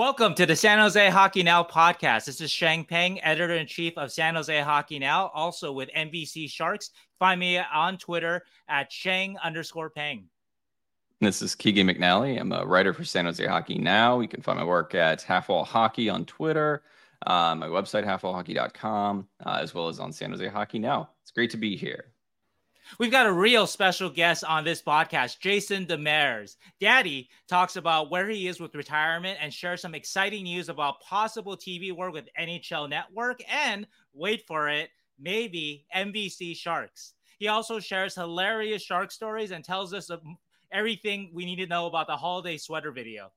Welcome to the San Jose Hockey Now podcast. This is Sheng Peng, editor in chief of San Jose Hockey Now, also with NBC Sharks. Find me on Twitter at Sheng underscore Peng. This is Keegan McNally. I'm a writer for San Jose Hockey Now. You can find my work at Halfwall Hockey on Twitter, uh, my website, halfwallhockey.com, uh, as well as on San Jose Hockey Now. It's great to be here. We've got a real special guest on this podcast, Jason Demers. Daddy talks about where he is with retirement and shares some exciting news about possible TV work with NHL Network and, wait for it, maybe NBC Sharks. He also shares hilarious shark stories and tells us everything we need to know about the holiday sweater video.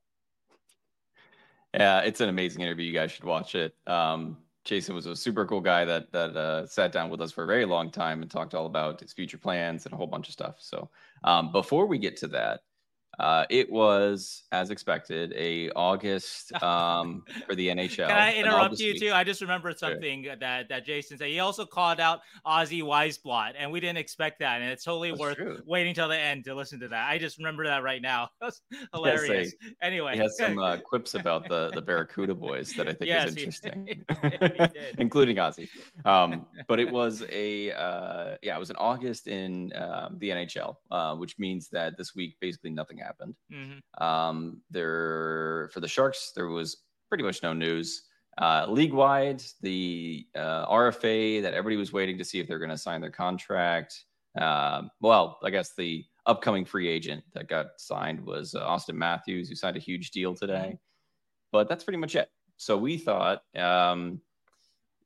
Yeah, it's an amazing interview. You guys should watch it. Um, Jason was a super cool guy that that uh, sat down with us for a very long time and talked all about his future plans and a whole bunch of stuff. So um, before we get to that, uh, it was, as expected, a August um, for the NHL. Can I interrupt you week. too? I just remembered something sure. that that Jason said. He also called out Ozzy Wiesblatt, and we didn't expect that, and it's totally That's worth true. waiting till the end to listen to that. I just remember that right now. That's hilarious. Yes, anyway, he has some uh, quips about the the Barracuda boys that I think yes, is interesting, including Ozzy. Um, but it was a uh, yeah, it was in August in um, the NHL, uh, which means that this week basically nothing happened. Mm-hmm. Um, there for the Sharks, there was pretty much no news. Uh, league wide, the uh, RFA that everybody was waiting to see if they're going to sign their contract. Uh, well, I guess the upcoming free agent that got signed was uh, Auston Matthews, who signed a huge deal today. Mm-hmm. But that's pretty much it. So we thought, um,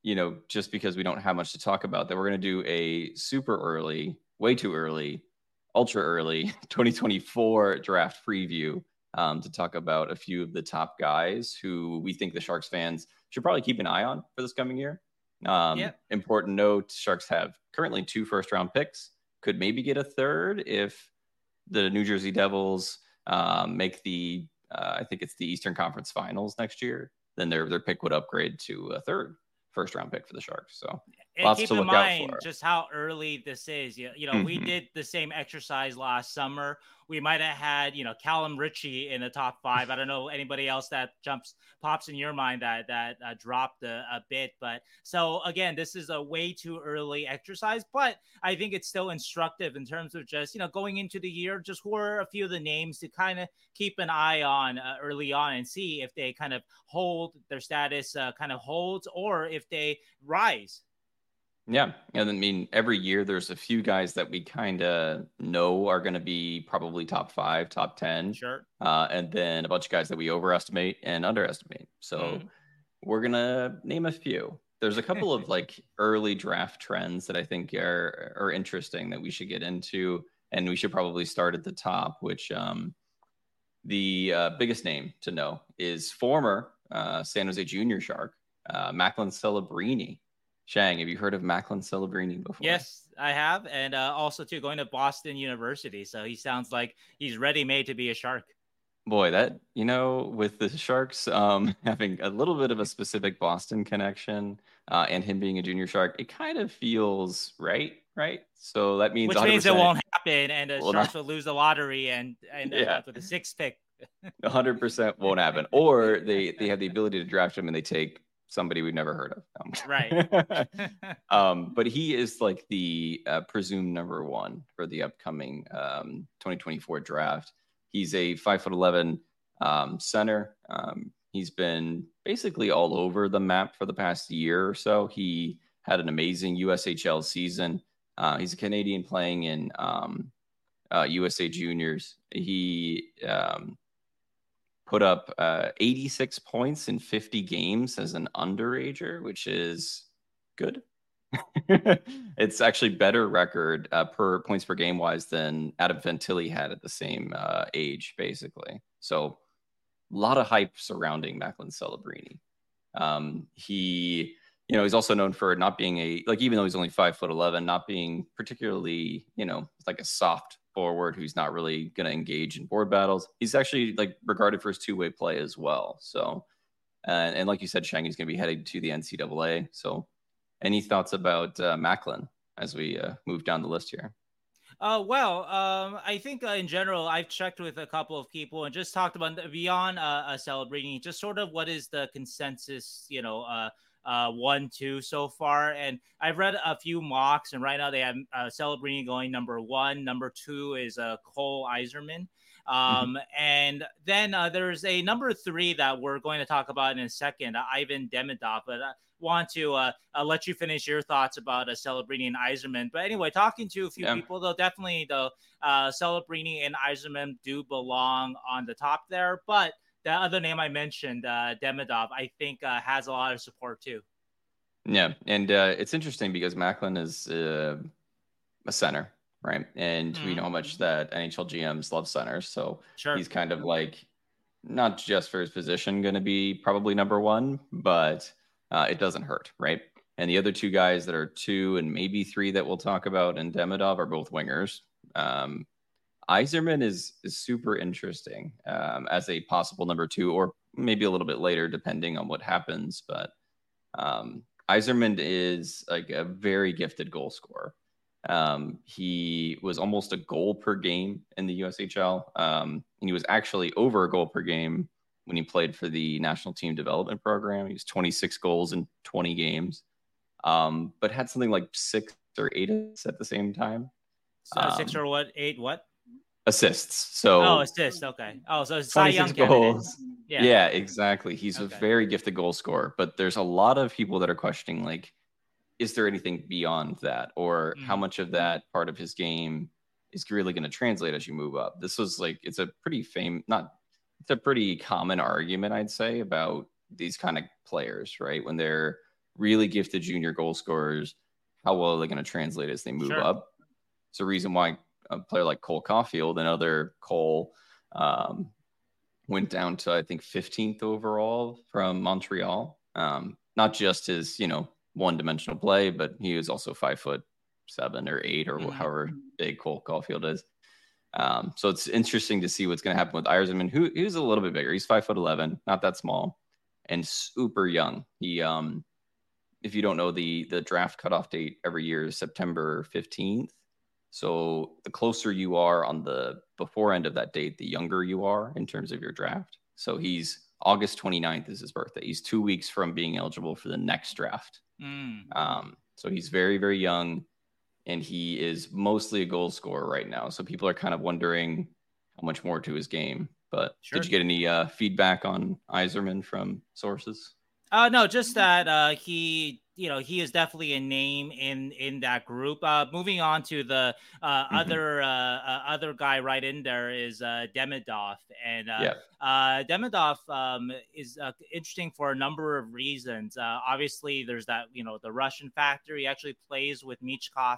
you know, just because we don't have much to talk about, that we're going to do a super early, way too early ultra early 2024 draft preview um, to talk about a few of the top guys who we think the Sharks fans should probably keep an eye on for this coming year. Um, yeah. Important note Sharks have currently two first round picks, could maybe get a third if the New Jersey Devils um, make the, uh, I think it's the Eastern Conference Finals next year. Then their, their pick would upgrade to a third first round pick for the Sharks. So and keep in mind just how early this is. You, you know, mm-hmm. we did the same exercise last summer we might have had, you know, Callum Ritchie in the top five. I don't know anybody else that jumps pops in your mind that that uh, dropped a, a, bit. But so again, this is a way too early exercise, but I think it's still instructive in terms of just you know going into the year. Just who are a few of the names to kind of keep an eye on uh, early on and see if they kind of hold their status, uh, kind of holds, or if they rise. Yeah. And I mean, every year there's a few guys that we kind of know are going to be probably top five, top 10. Sure. Uh, and then a bunch of guys that we overestimate and underestimate. So mm. we're going to name a few. There's a couple of like early draft trends that I think are, are interesting that we should get into. And we should probably start at the top, which um, the uh, biggest name to know is former uh, San Jose Junior Shark, uh, Macklin Celebrini Sheng, have you heard of Macklin Celebrini before? Yes, I have, and uh, also too going to Boston University. So he sounds like he's ready made to be a shark. Boy, that you know, with the Sharks um, having a little bit of a specific Boston connection, uh, and him being a junior shark, it kind of feels right, right? So that means which means it won't happen, and the Sharks not... will lose the lottery and and yeah. with the six pick. 100% won't happen, or they they have the ability to draft him and they take somebody we've never heard of. Um, right. um, but he is like the uh, presumed number one for the upcoming um, 2024 draft. He's a five foot 11 um, center. Um, he's been basically all over the map for the past year or so. He had an amazing USHL season. Uh, he's a Canadian playing in um, uh, USA Juniors. He put up uh, 86 points in 50 games as an underager, which is good. it's actually better record uh, per points per game wise than Adam Fantilli had at the same uh, age, basically. So a lot of hype surrounding Macklin Celebrini. Um, he, you know, he's also known for not being a like even though he's only five foot eleven, not being particularly, you know, like a soft forward who's not really going to engage in board battles. He's actually like regarded for his two way play as well. So, and like you said, Sheng, he's going to be headed to the NCAA. So, any thoughts about uh, Macklin as we uh, move down the list here? Uh, well, um, I think uh, in general, I've checked with a couple of people and just talked about beyond uh, Celebrini, just sort of what is the consensus, you know, uh, uh, one, two so far. And I've read a few mocks, and right now they have uh, Celebrini going number one. Number two is uh, Cole Eiserman. Mm-hmm. Um, mm-hmm. And then uh, there's a number three that we're going to talk about in a second, uh, Ivan Demidov. But uh, want to uh, uh, let you finish your thoughts about uh, Celebrini and Eiserman. But anyway, talking to a few yeah. people, though, definitely the uh, Celebrini and Eiserman do belong on the top there. But the other name I mentioned, uh, Demidov, I think uh, has a lot of support too. Yeah, and uh, it's interesting because Macklin is uh, a center, right? And mm-hmm. we know how much that NHL GMs love centers, so sure. he's kind of like not just for his position going to be probably number one, but uh, it doesn't hurt, right? And the other two guys that are two and maybe three that we'll talk about and Demidov are both wingers. Um, Eiserman is is super interesting um, as a possible number two, or maybe a little bit later, depending on what happens. But um, Eiserman is like a very gifted goal scorer. Um, he was almost a goal per game in the USHL, um, and he was actually over a goal per game when he played for the national team development program. He was 26 goals in 20 games, um, but had something like six or eight at the same time. So six um, or what? Eight what? Assists. So oh, assists. Okay. Oh, so it's Cy Young goals. Yeah. yeah, exactly. He's okay. a very gifted goal scorer, but there's a lot of people that are questioning like, is there anything beyond that, or mm-hmm. how much of that part of his game is really going to translate as you move up? This was like it's a pretty fame, not it's a pretty common argument, I'd say, about these kind of players, right? When they're really gifted junior goal scorers, how well are they going to translate as they move sure. up? It's a reason why a player like Cole Caufield, another Cole, um, went down to I think 15th overall from Montreal. Um, not just his, you know, one-dimensional play, but he was also five foot seven or eight or mm-hmm. however big Cole Caufield is. Um, so it's interesting to see what's going to happen with Eiserman, who who's a little bit bigger. He's five foot eleven, not that small, and super young. He, um, if you don't know, the the draft cutoff date every year is September fifteenth. So the closer you are on the before end of that date, the younger you are in terms of your draft. So he's August 29th is his birthday. He's two weeks from being eligible for the next draft. Mm. Um, so he's very, very young and he is mostly a goal scorer right now. So people are kind of wondering how much more to his game. But sure. did you get any uh, feedback on Eiserman from sources? Uh, no, just that uh, he, you know, he is definitely a name in in that group. Uh, moving on to the uh, mm-hmm. other uh, uh, other guy right in there is uh, Demidov, and uh, uh, Demidov um, is uh, interesting for a number of reasons. Uh, obviously, there's that you know the Russian factor. He actually plays with Michkov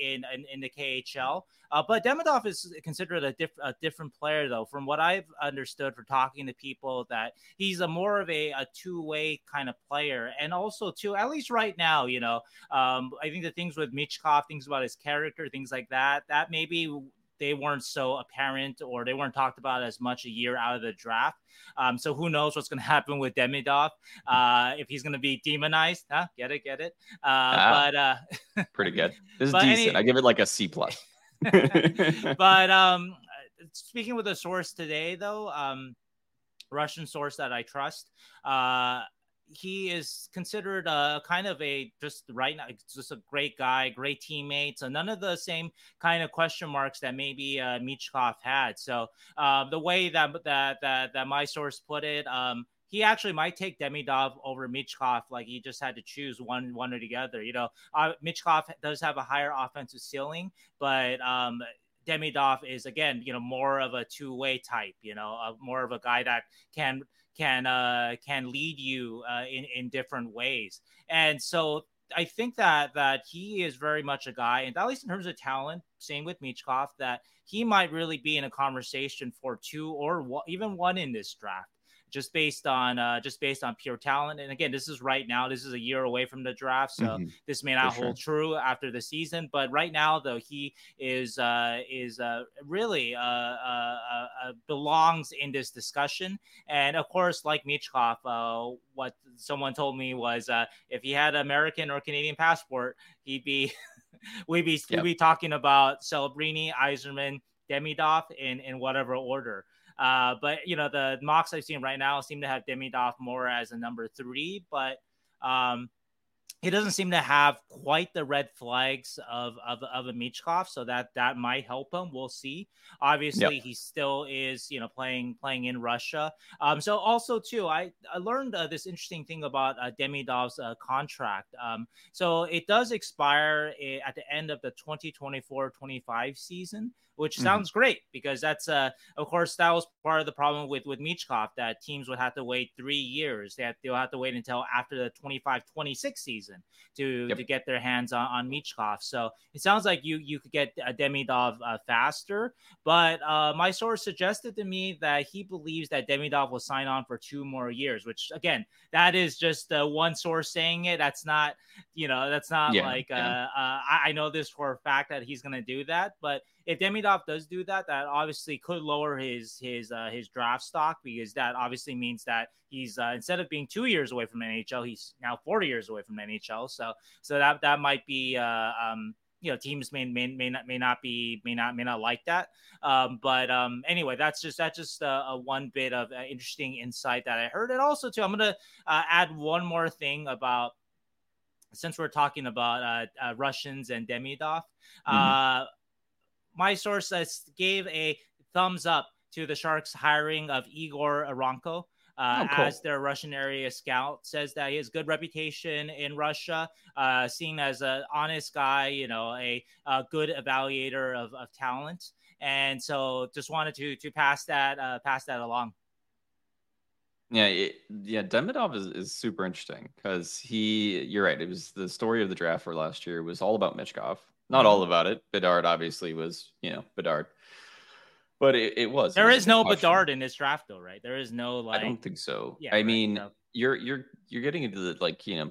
in, in, in the KHL. Uh, but Demidov is considered a, diff- a different player, though, from what I've understood for talking to people, that he's a more of a, a two way kind of player. And also, too, at least right now, you know, um, I think the things with Michkov, things about his character, things like that, that maybe they weren't so apparent or they weren't talked about as much a year out of the draft. Um, so who knows what's going to happen with Demidov uh, if he's going to be demonized? Huh? Get it? Get it? Uh, uh, but uh, pretty good. This is decent. Any... I give it like a C plus. but um, speaking with a source today, though, um, Russian source that I trust, uh, he is considered a kind of a just right now just a great guy, great teammate. So none of the same kind of question marks that maybe uh, Michkov had. So uh, the way that that that that my source put it, um, he actually might take Demidov over Michkov. Like he just had to choose one one or the other. You know, uh, Michkov does have a higher offensive ceiling, but um, Demidov is again, you know, more of a two-way type. You know, uh, more of a guy that can can uh, can lead you uh, in in different ways. And so I think that that he is very much a guy, and at least in terms of talent, same with Michkov, that he might really be in a conversation for two or one, even one in this draft just based on uh, just based on pure talent. And again, this is right now. This is a year away from the draft, so mm-hmm. this may not For hold sure. true after the season. But right now, though, he is uh, is uh, really uh, uh, uh, belongs in this discussion. And of course, like Michkov, what someone told me was if he had American or Canadian passport, he'd be we'd be yep. we'd be talking about Celebrini, Eiserman, Demidov in in whatever order. Uh, but you know the mocks I've seen right now seem to have Demidov more as a number three, but um, he doesn't seem to have quite the red flags of of, of a Michkov, so that that might help him. We'll see. Obviously, yep. he still is you know playing playing in Russia. Um, so also too, I I learned uh, this interesting thing about uh, Demidov's uh, contract. Um, so it does expire eh, at the end of the 2024-25 season which mm-hmm. sounds great because that's uh of course that was part of the problem with with Michkov that teams would have to wait three years. They have, they'll have to wait until after the 25-26 season to yep. to get their hands on, on Michkov. So it sounds like you you could get a Demidov uh, faster, but uh, my source suggested to me that he believes that Demidov will sign on for two more years, which again that is just uh, one source saying it. That's not you know that's not yeah, like yeah. Uh, uh, I, I know this for a fact that he's going to do that, but if Demidov does do that, that obviously could lower his his uh, his draft stock because that obviously means that he's uh, instead of being two years away from NHL, he's now forty years away from NHL. So so that that might be uh, um, you know teams may, may may not may not be may not may not like that. Um, but um, anyway, that's just that's just a, a one bit of uh, interesting insight that I heard. And also too, I'm gonna uh, add one more thing about since we're talking about uh, uh, Russians and Demidov. Mm-hmm. My source gave a thumbs up to the Sharks hiring of Igor Eronko. Uh, oh, cool. as their Russian area scout says that he has good reputation in Russia, uh, seen as an honest guy, you know, a, a good evaluator of, of, talent, and so just wanted to to pass that uh, pass that along. Yeah, it, yeah, Demidov is, is super interesting because he, you're right. It was the story of the draft for last year was all about Michkov, not mm-hmm. all about it. Bedard obviously was, you know, Bedard. But it, it was. There it is no Bedard in this draft though, right? There is no like I don't think so. Yeah, I right, mean, no. you're you're you're getting into the like, you know,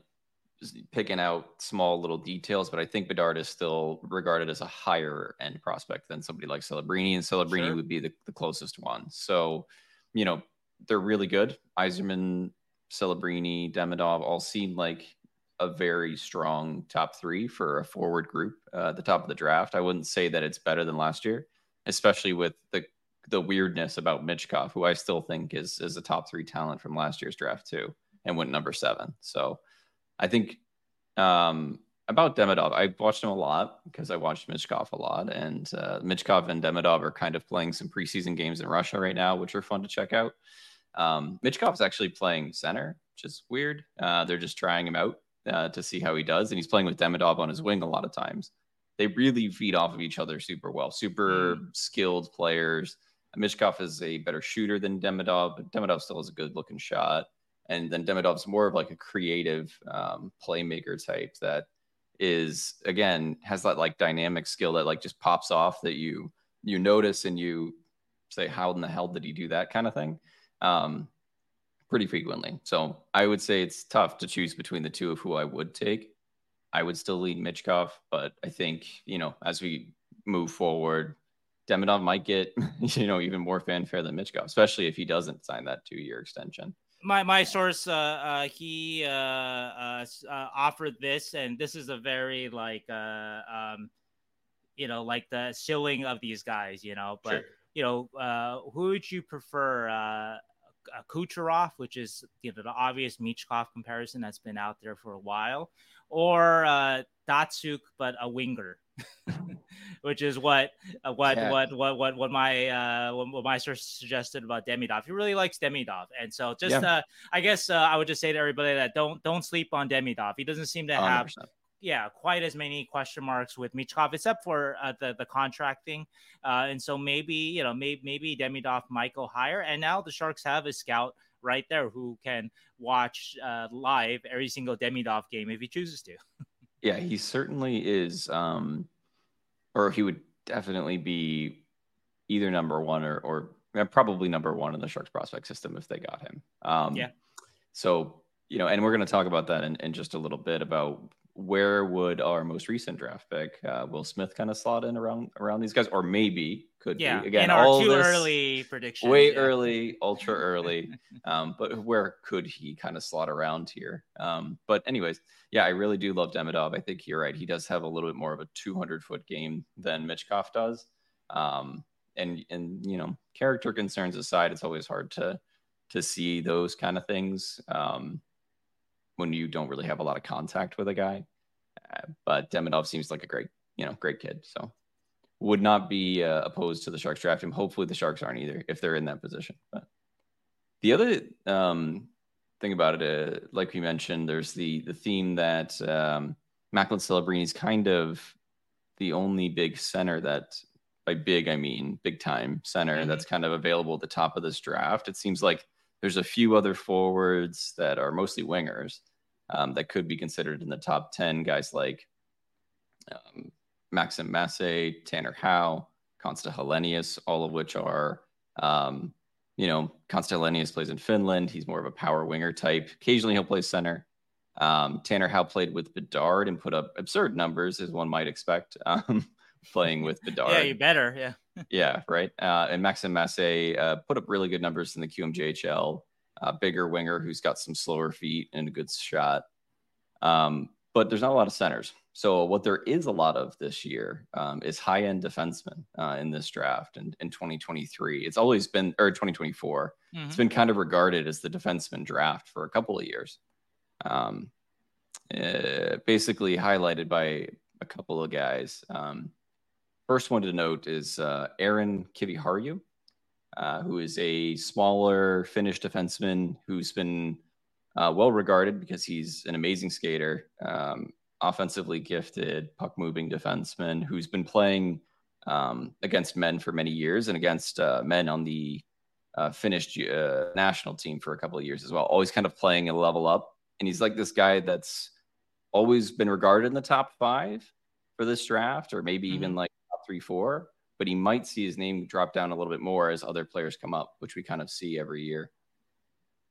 picking out small little details, but I think Bedard is still regarded as a higher end prospect than somebody like Celebrini, and Celebrini sure. would be the, the closest one. So, you know, they're really good. Eiserman, Celebrini, Demidov all seem like a very strong top three for a forward group uh, at the top of the draft. I wouldn't say that it's better than last year, especially with the the weirdness about Michkov, who I still think is is a top three talent from last year's draft too, and went number seven. So I think um, about Demidov, I watched him a lot because I watched Michkov a lot, and uh, Michkov and Demidov are kind of playing some preseason games in Russia right now, which are fun to check out. Um, Michkov is actually playing center, which is weird. Uh, they're just trying him out uh, to see how he does. And he's playing with Demidov on his wing a lot of times. They really feed off of each other super well. Super mm. skilled players. Michkov is a better shooter than Demidov, but Demidov still has a good looking shot. And then Demidov's more of like a creative um, playmaker type that is again has that like dynamic skill that like just pops off that you you notice and you say how in the hell did he do that kind of thing. Um, pretty frequently. So I would say it's tough to choose between the two of who I would take. I would still lean Michkov, but I think, you know, as we move forward, Demidov might get, you know, even more fanfare than Michkov, especially if he doesn't sign that two year extension. My my source, uh, uh he uh, uh, uh, offered this, and this is a very like, uh, um, you know, like the shilling of these guys, you know. But sure. you know, uh, who would you prefer, uh, Kucherov, which is you know the obvious Michkov comparison that's been out there for a while, or uh, Datsyuk, but a winger, which is what uh, what, yeah. what what what what my uh, what my source suggested about Demidov. He really likes Demidov, and so just yeah. uh, I guess uh, I would just say to everybody that don't don't sleep on Demidov. He doesn't seem to have 100% yeah, quite as many question marks with Michkov, except for uh, the the contract thing. Uh, and so maybe you know maybe maybe Demidov might go higher. And now the Sharks have a scout right there who can watch uh, live every single Demidov game if he chooses to. yeah, he certainly is, um, or he would definitely be either number one or or probably number one in the Sharks prospect system if they got him. Um, yeah. So you know, and we're going to talk about that in, in just a little bit about where would our most recent draft pick, uh, Will Smith, kind of slot in around around these guys, or maybe could yeah, be again in our too early prediction, way yeah. early, ultra early. um, but where could he kind of slot around here? Um, but anyways, yeah, I really do love Demidov. I think you're right. He does have a little bit more of a 200 foot game than Michkov does. Um, and and you know, character concerns aside, it's always hard to to see those kind of things. Um, when you don't really have a lot of contact with a guy. Uh, but Demidov seems like a great, you know, great kid. So would not be uh, opposed to the Sharks draft him. Hopefully the Sharks aren't either if they're in that position. But the other um, thing about it, uh, like we mentioned, there's the the theme that um, Macklin Celebrini is kind of the only big center that, by big I mean big time center mm-hmm. that's kind of available at the top of this draft. It seems like there's a few other forwards that are mostly wingers um, that could be considered in the top 10 guys like um, Maxim Masse, Tanner Howe, Konsta Helenius, all of which are, um, you know, Konsta Helenius plays in Finland. He's more of a power winger type. Occasionally he'll play center. Um, Tanner Howe played with Bedard and put up absurd numbers, as one might expect, um, playing with Bedard. yeah, you better. Yeah. yeah, right. Uh, and Maxim Masse uh, put up really good numbers in the QMJHL a bigger winger who's got some slower feet and a good shot. Um, but there's not a lot of centers. So what there is a lot of this year um, is high end defensemen uh, in this draft and in 2023. It's always been or 2024. Mm-hmm. It's been kind of regarded as the defenseman draft for a couple of years. Um, uh, basically highlighted by a couple of guys. Um, first one to note is uh, Aron Kiviharju. Uh, who is a smaller Finnish defenseman who's been uh, well regarded because he's an amazing skater, um, offensively gifted, puck moving defenseman who's been playing um, against men for many years and against uh, men on the uh, Finnish uh, national team for a couple of years as well. Always kind of playing a level up. And he's like this guy that's always been regarded in the top five for this draft, or maybe mm-hmm. even like top three, four but he might see his name drop down a little bit more as other players come up, which we kind of see every year.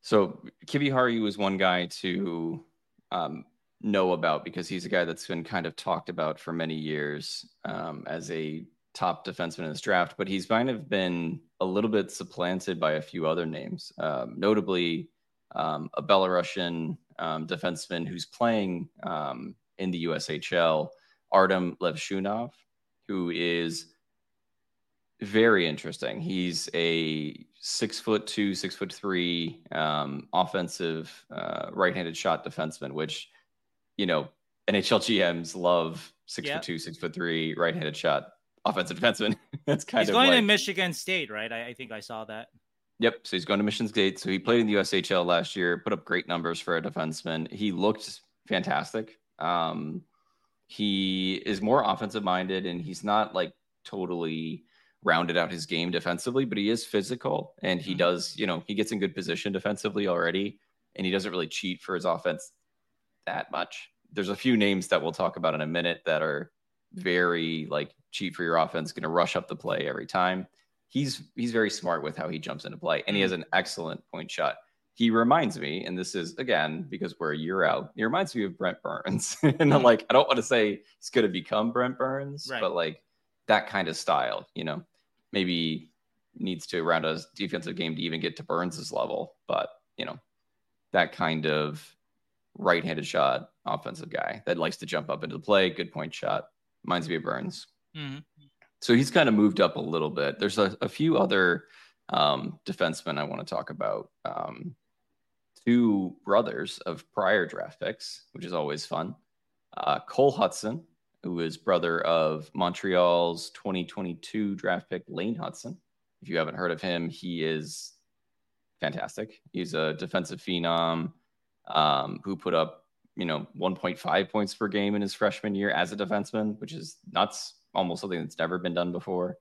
So Kiviharju was one guy to um, know about because he's a guy that's been kind of talked about for many years um, as a top defenseman in this draft, but he's kind of been a little bit supplanted by a few other names, um, notably um, a Belarusian um, defenseman who's playing um, in the USHL, Artyom Levshunov, who is very interesting. He's a six foot two, six foot three, um, offensive uh, right-handed shot defenseman, which you know NHL GMs love six yep. foot two, six foot three, right-handed shot offensive defenseman. That's kind of he's of going like... to Michigan State, right? I, I, think I saw that. Yep. So he's going to Michigan State. So he played in the USHL last year, put up great numbers for a defenseman. He looked fantastic. Um, he is more offensive minded, and he's not like totally rounded out his game defensively, but he is physical and he mm-hmm. does, you know, he gets in good position defensively already and he doesn't really cheat for his offense that much. There's a few names that we'll talk about in a minute that are very like cheat for your offense, going to rush up the play every time. He's he's very smart with how he jumps into play and he has mm-hmm. an excellent point shot. He reminds me, and this is again because we're a year out. He reminds me of Brent Burns, and I'm mm-hmm. like, I don't want to say he's going to become Brent Burns, right. but like that kind of style, you know maybe needs to round a defensive game to even get to Burns's level. But you know, that kind of right-handed shot offensive guy that likes to jump up into the play, good point shot. Reminds me of Burns. Mm-hmm. So he's kind of moved up a little bit. There's a, a few other um, defensemen I want to talk about. Um, two brothers of prior draft picks, which is always fun. Uh, Cole Hutson, who is brother of Montreal's 2022 draft pick Lane Hutson. If you haven't heard of him, he is fantastic. He's a defensive phenom um, who put up, you know, 1.5 points per game in his freshman year as a defenseman, which is nuts, almost something that's never been done before.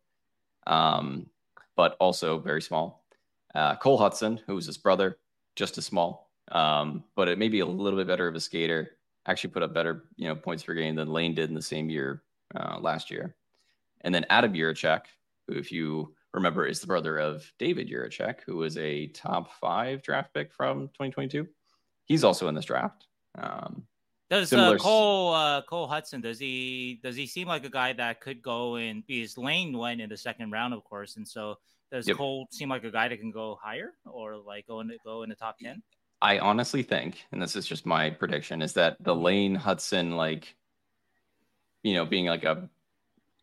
Um, but also very small. Uh, Cole Hutson, who is his brother, just as small, um, but it may be a little bit better of a skater actually put up better, you know, points per game than Lane did in the same year uh, last year. And then Adam Jiricek, who, if you remember, is the brother of David Jiricek, who was a top five draft pick from 2022. He's also in this draft. Um, Does uh, Cole uh, Cole Hutson does he does he seem like a guy that could go in because Lane went in the second round, of course, and so does yep. Cole seem like a guy that can go higher or like go in go in the top ten? I honestly think, and this is just my prediction, is that the Lane Hutson like, you know, being like a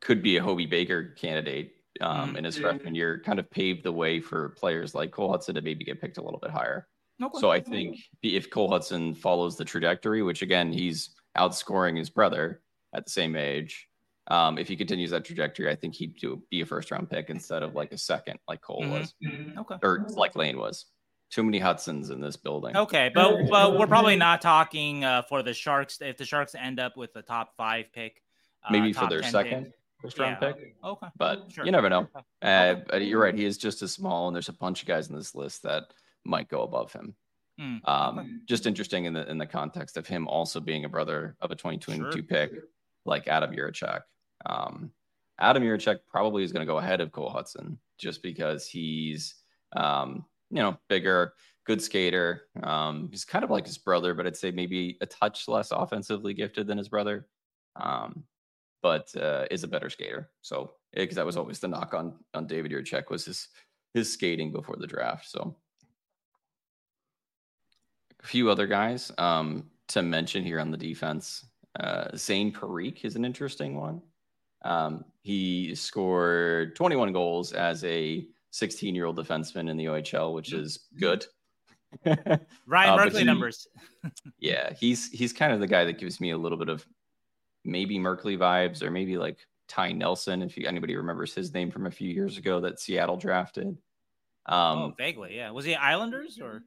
could be a Hobey Baker candidate um, mm-hmm. in his freshman year, kind of paved the way for players like Cole Hutson to maybe get picked a little bit higher. Okay. So I think if Cole Hutson follows the trajectory, which again he's outscoring his brother at the same age, um, if he continues that trajectory, I think he'd do, be a first round pick instead of like a second, like Cole mm-hmm. was, mm-hmm. okay, or like Lane was. Too many Hutsons in this building. Okay, but but we're probably not talking uh, for the Sharks. If the Sharks end up with the top five pick, uh, maybe for their second. Pick first round yeah, pick. Okay. But sure. you never know. Uh, okay. You're right. He is just as small, and there's a bunch of guys in this list that might go above him. Mm. Um, okay. Just interesting in the in the context of him also being a brother of a 2022 sure. pick, like Adam Jiricek. Um, Adam Jiricek probably is going to go ahead of Cole Hutson just because he's, um, you know, bigger, good skater. Um, he's kind of like his brother, but I'd say maybe a touch less offensively gifted than his brother. Um, but uh, is a better skater. So because that was always the knock on on David Jiricek was his his skating before the draft. So a few other guys um, to mention here on the defense. Uh, Zayne Parekh is an interesting one. Um, he scored 21 goals as a 16 year old defenseman in the OHL, which is good. Ryan uh, Merkley numbers. yeah, he's he's kind of the guy that gives me a little bit of maybe Merkley vibes or maybe like Ty Nelson, if you, anybody remembers his name from a few years ago that Seattle drafted. Um, oh, vaguely, yeah. Was he Islanders or?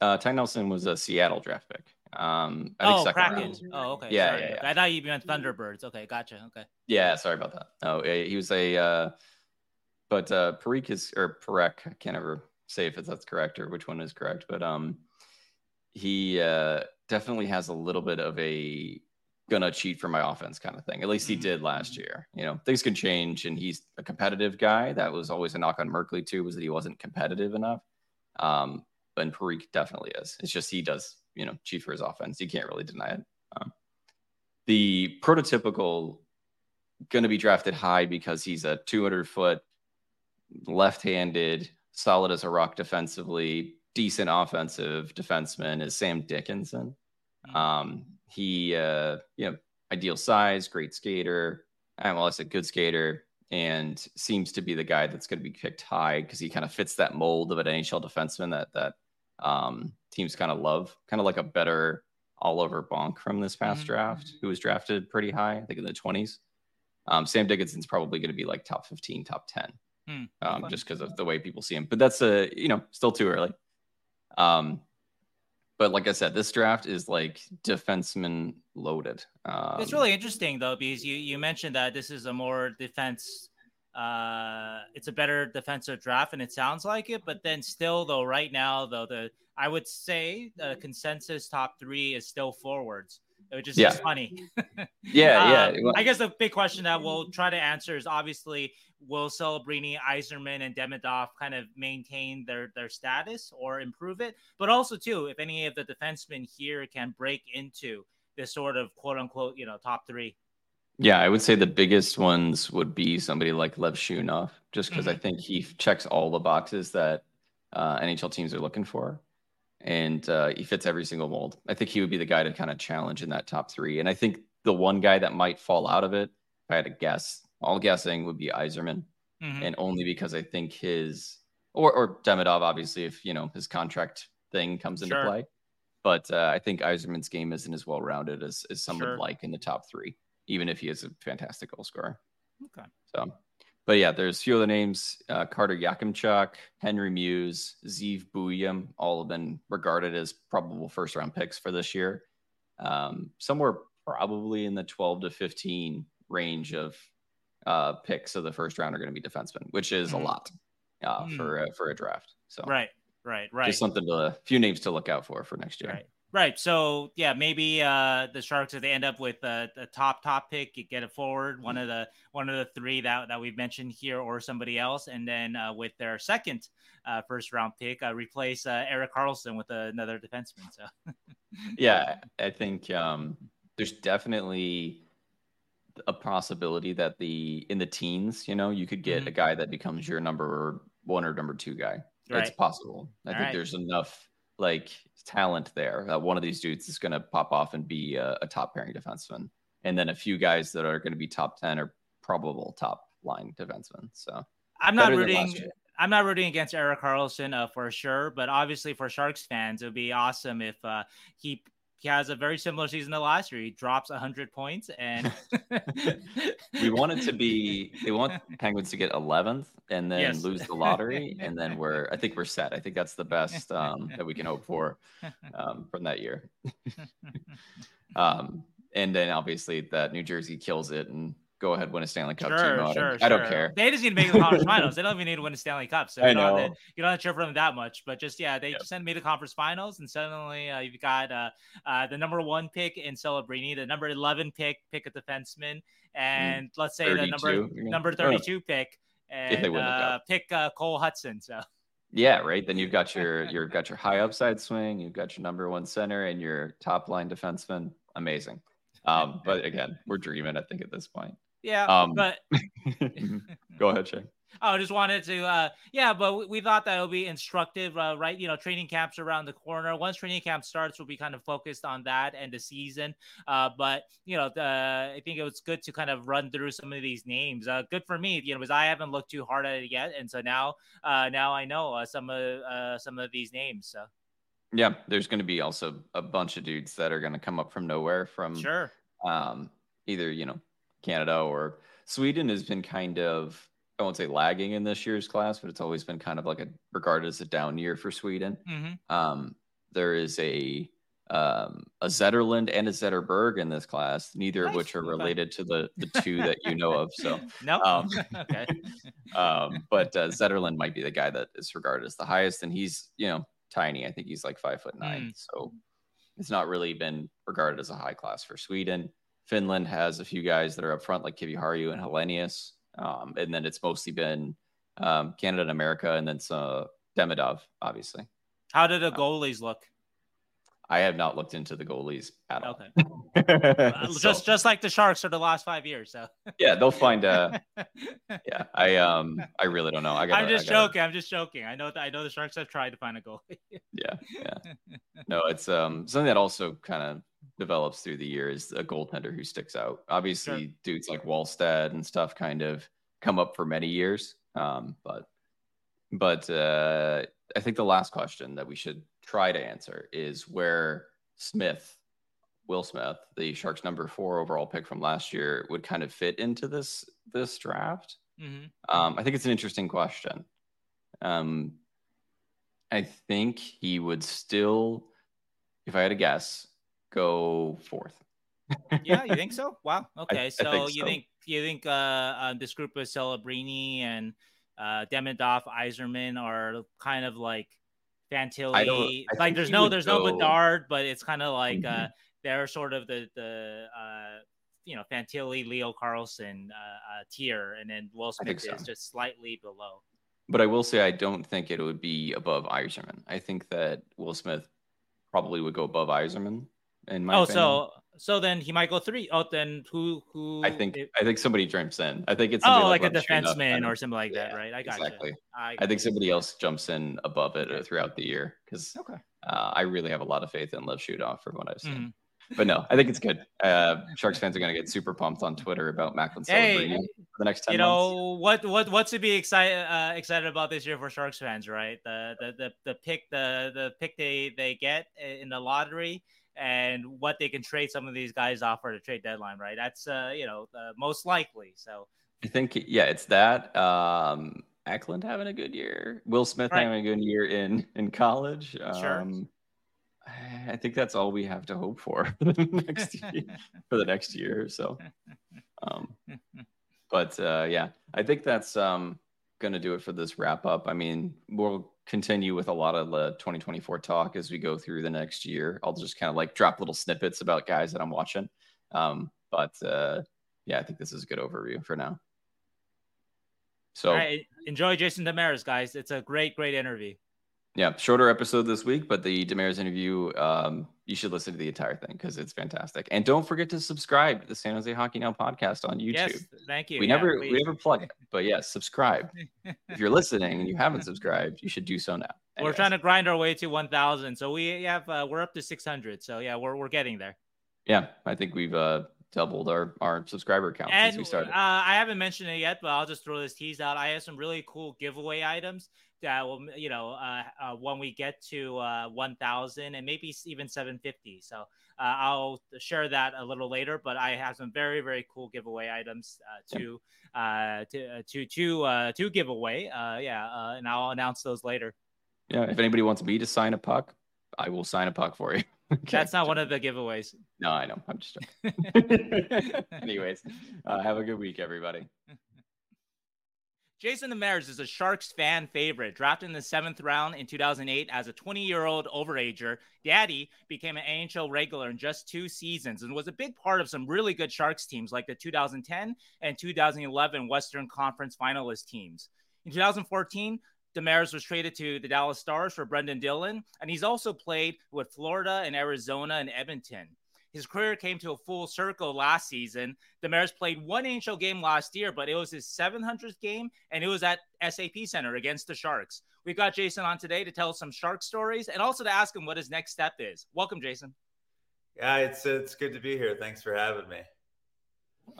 Uh, Ty Nelson was a Seattle draft pick. Um, I oh, Kraken. Round. Oh, okay. Yeah, yeah, yeah, I thought you meant Thunderbirds. Okay, gotcha. Okay. Yeah, sorry about that. Oh, he was a, uh, but uh, Parekh is or Parek. I can't ever say if that's correct or which one is correct, but um, he uh, definitely has a little bit of a gonna cheat for my offense kind of thing. At least he did last mm-hmm. year. You know, things can change, and he's a competitive guy. That was always a knock on Merkley too, was that he wasn't competitive enough. Um, but Parekh definitely is. It's just he does, you know, cheat for his offense. You can't really deny it. Um, the prototypical going to be drafted high because he's a 200 foot left-handed, solid as a rock defensively, decent offensive defenseman is Sam Dickinson. Hmm. Um, he, uh, you know, ideal size, great skater. And well, I said good skater, and seems to be the guy that's going to be picked high because he kind of fits that mold of an NHL defenseman that that um, teams kind of love, kind of like a better all-over Bonk from this past mm-hmm. draft, who was drafted pretty high, I think in the 20s. Um, Sam Dickinson's probably going to be like top 15, top 10. Hmm. um, just because of the way people see him. But that's a you know still too early. Um, but like I said, this draft is like defenseman loaded. Um, it's really interesting though because you you mentioned that this is a more defense. Uh, it's a better defensive draft, and it sounds like it. But then still though, right now though, the I would say the consensus top three is still forwards which is yeah. just funny. yeah, yeah. Um, I guess the big question that we'll try to answer is obviously will Celebrini, Eiserman, and Demidov kind of maintain their their status or improve it? But also too, if any of the defensemen here can break into this sort of quote unquote, you know, top three. Yeah, I would say the biggest ones would be somebody like Levshunov, just because mm-hmm. I think he checks all the boxes that uh, NHL teams are looking for and uh, he fits every single mold. I think he would be the guy to kind of challenge in that top three. And I think the one guy that might fall out of it, if I had to guess, all guessing would be Eiserman, mm-hmm. and only because I think his or or Demidov, obviously, if you know his contract thing comes into sure. play. But uh, I think Eiserman's game isn't as well rounded as, as some sure. would like in the top three, even if he is a fantastic goal scorer. Okay. So but yeah, there's a few other names: uh, Carter Yakemchuk, Henry Mews, Zeev Buium, all have been regarded as probable first round picks for this year. Um, somewhere probably in the 12 to 15 range of uh, picks of the first round are going to be defensemen, which is a lot uh, mm. for uh, for a draft. So right, right, right. Just something to a few names to look out for for next year. Right. Right. So yeah, maybe uh, the Sharks if they end up with a, a, top top pick, get it forward one of the one of the three that that we've mentioned here, or somebody else, and then uh, with their second uh, first round pick, uh, replace uh, Erik Karlsson with another defenseman. So yeah, I think um, there's definitely a possibility that the in the teens, you know, you could get mm-hmm. a guy that becomes your number one or number two guy. Right. It's possible. I All think right. there's enough like talent there that one of these dudes is going to pop off and be a, a, top pairing defenseman, and then a few guys that are going to be top ten or probable top line defensemen. So I'm not rooting. I'm not rooting against Erik Karlsson uh, for sure, but obviously for Sharks fans, it would be awesome if uh, he he has a very similar season to last year. He drops 100 points, and we want it to be. They want Penguins to get 11th and then yes. lose the lottery, and then we're. I think we're set. I think that's the best um, that we can hope for um, from that year. um, and then obviously that New Jersey kills it and go ahead win a Stanley Cup. Sure, team. I, sure, don't, I don't care. They just need to make the conference finals. They don't even need to win a Stanley Cup. So you know. Don't to, you don't have to cheer for them that much. But just yeah, they yep. just made the conference finals, and suddenly uh, you've got uh, uh, the number one pick in Celebrini, the number eleven pick pick a defenseman, mm. and mm, let's say the number number thirty two pick and uh, pick uh, Cole Hutson. So. Yeah, right. Then you've got your you've got your high upside swing, you've got your number one center, and your top line defenseman. Amazing. Um, but again, we're dreaming. I think at this point. Yeah, um, but go ahead, Shay. I just wanted to, uh, yeah, but we, thought that it would be instructive, uh, right? You know, training camps around the corner. Once training camp starts, we'll be kind of focused on that and the season. Uh, but you know, the, I think it was good to kind of run through some of these names. Uh, good for me, you know, because I haven't looked too hard at it yet, and so now, uh, now I know uh, some of uh, some of these names. So. Yeah, there's going to be also a bunch of dudes that are going to come up from nowhere from sure. Um, either you know Canada or Sweden has been kind of I won't say lagging in this year's class, but it's always been kind of like a regarded as a down year for Sweden. Mm-hmm. Um, there is a um, a Zetterlund and a Zetterberg in this class, neither nice. of which are related to the the two that you know of. So no, um, okay. um, but uh, Zetterlund might be the guy that is regarded as the highest, and he's you know tiny. I think he's like five foot nine, mm. so it's not really been regarded as a high class for Sweden. Finland has a few guys that are up front, like Kiviharju and Helenius. Um, and then it's mostly been um, Canada and America, and then some Demidov, obviously. How did the goalies look? I have not looked into the goalies at all. Okay. so, just just like the Sharks for the last five years. So yeah, they'll find. Uh, yeah, I um, I really don't know. I am just gotta, joking. I'm just joking. I know that I know the Sharks have tried to find a goalie. yeah, yeah. No, it's um something that also kind of develops through the years. A goaltender who sticks out. Obviously, sure. dudes like Wallstedt and stuff kind of come up for many years. Um, but but uh, I think the last question that we should try to answer is where Smith, Will Smith, the Sharks number four overall pick from last year, would kind of fit into this this draft. Mm-hmm. Um, I think it's an interesting question. Um, I think he would still, if I had to guess, go fourth. yeah, you think so? Wow. Okay, I, so, I think you think you think uh, uh, this group of Celebrini and uh, Demidov, Eiserman are kind of like Fantilli. Like there's no there's go... no Bedard, but it's kind of like uh, mm-hmm. uh, they're sort of the the uh, you know Fantilli, Leo Carlsson uh, uh, tier, and then Will Smith so. is just slightly below. But I will say I don't think it would be above Eiserman. I think that Will Smith probably would go above Eiserman. In my oh, opinion. so so then he might go three. Oh, then who who? I think I think somebody jumps in. I think it's oh like, like a defenseman or something like yeah, that, right? I got exactly. I, I, think somebody else jumps in above it okay. throughout the year because okay. Uh, I really have a lot of faith in Lev Shootoff from what I've seen. Mm-hmm. But no, I think it's good. Uh, Sharks fans are going to get super pumped on Twitter about Macklin hey, for the next ten. You know what? What? What's to be excited uh, excited about this year for Sharks fans? Right, the the the, the pick the the pick they they get in the lottery and what they can trade some of these guys off for the trade deadline, right? That's uh, you know, uh, most likely. So I think yeah, it's that. Um Eklund having a good year, Will Smith right. having a good year in in college. Sure. Um, I think that's all we have to hope for for the next year, for the next year. or So, um, but uh, yeah, I think that's um, going to do it for this wrap up. I mean, we'll continue with a lot of the 2024 talk as we go through the next year. I'll just kind of like drop little snippets about guys that I'm watching. Um, but uh, yeah, I think this is a good overview for now. So right. enjoy Jason Demers, guys. It's a great, great interview. Yeah, shorter episode this week, but the Demers interview, um, you should listen to the entire thing because it's fantastic. And don't forget to subscribe to the San Jose Hockey Now podcast on YouTube. Yes, thank you. We yeah, never please. we never plug it, but yes, subscribe. if you're listening and you haven't subscribed, you should do so now. Anyways. We're trying to grind our way to 1,000, so we have uh, we're up to 600. So yeah, we're we're getting there. Yeah, I think we've uh, doubled our our subscriber count and, since we started. Uh, I haven't mentioned it yet, but I'll just throw this tease out. I have some really cool giveaway items that will, you know, uh, uh, when we get to uh, 1,000 and maybe even 750. So uh, I'll share that a little later. But I have some very very cool giveaway items uh, to, uh, to to to to give away. yeah, and I'll announce those later. Yeah, if anybody wants me to sign a puck, I will sign a puck for you. Okay. That's not one of the giveaways. No, I know. I'm just joking. Anyways, uh, have a good week, everybody. Jason Demers is a Sharks fan favorite. Drafted in the seventh round in 2008 as a 20 year old overager, Daddy became an NHL regular in just two seasons and was a big part of some really good Sharks teams like the 2010 and 2011 Western Conference finalist teams. In 2014, Demers was traded to the Dallas Stars for Brendan Dillon, and he's also played with Florida and Arizona and Edmonton. His career came to a full circle last season. Demers played one NHL game last year, but it was his 700th game, and it was at SAP Center against the Sharks. We've got Jason on today to tell some Shark stories and also to ask him what his next step is. Welcome, Jason. Yeah, it's it's good to be here. Thanks for having me.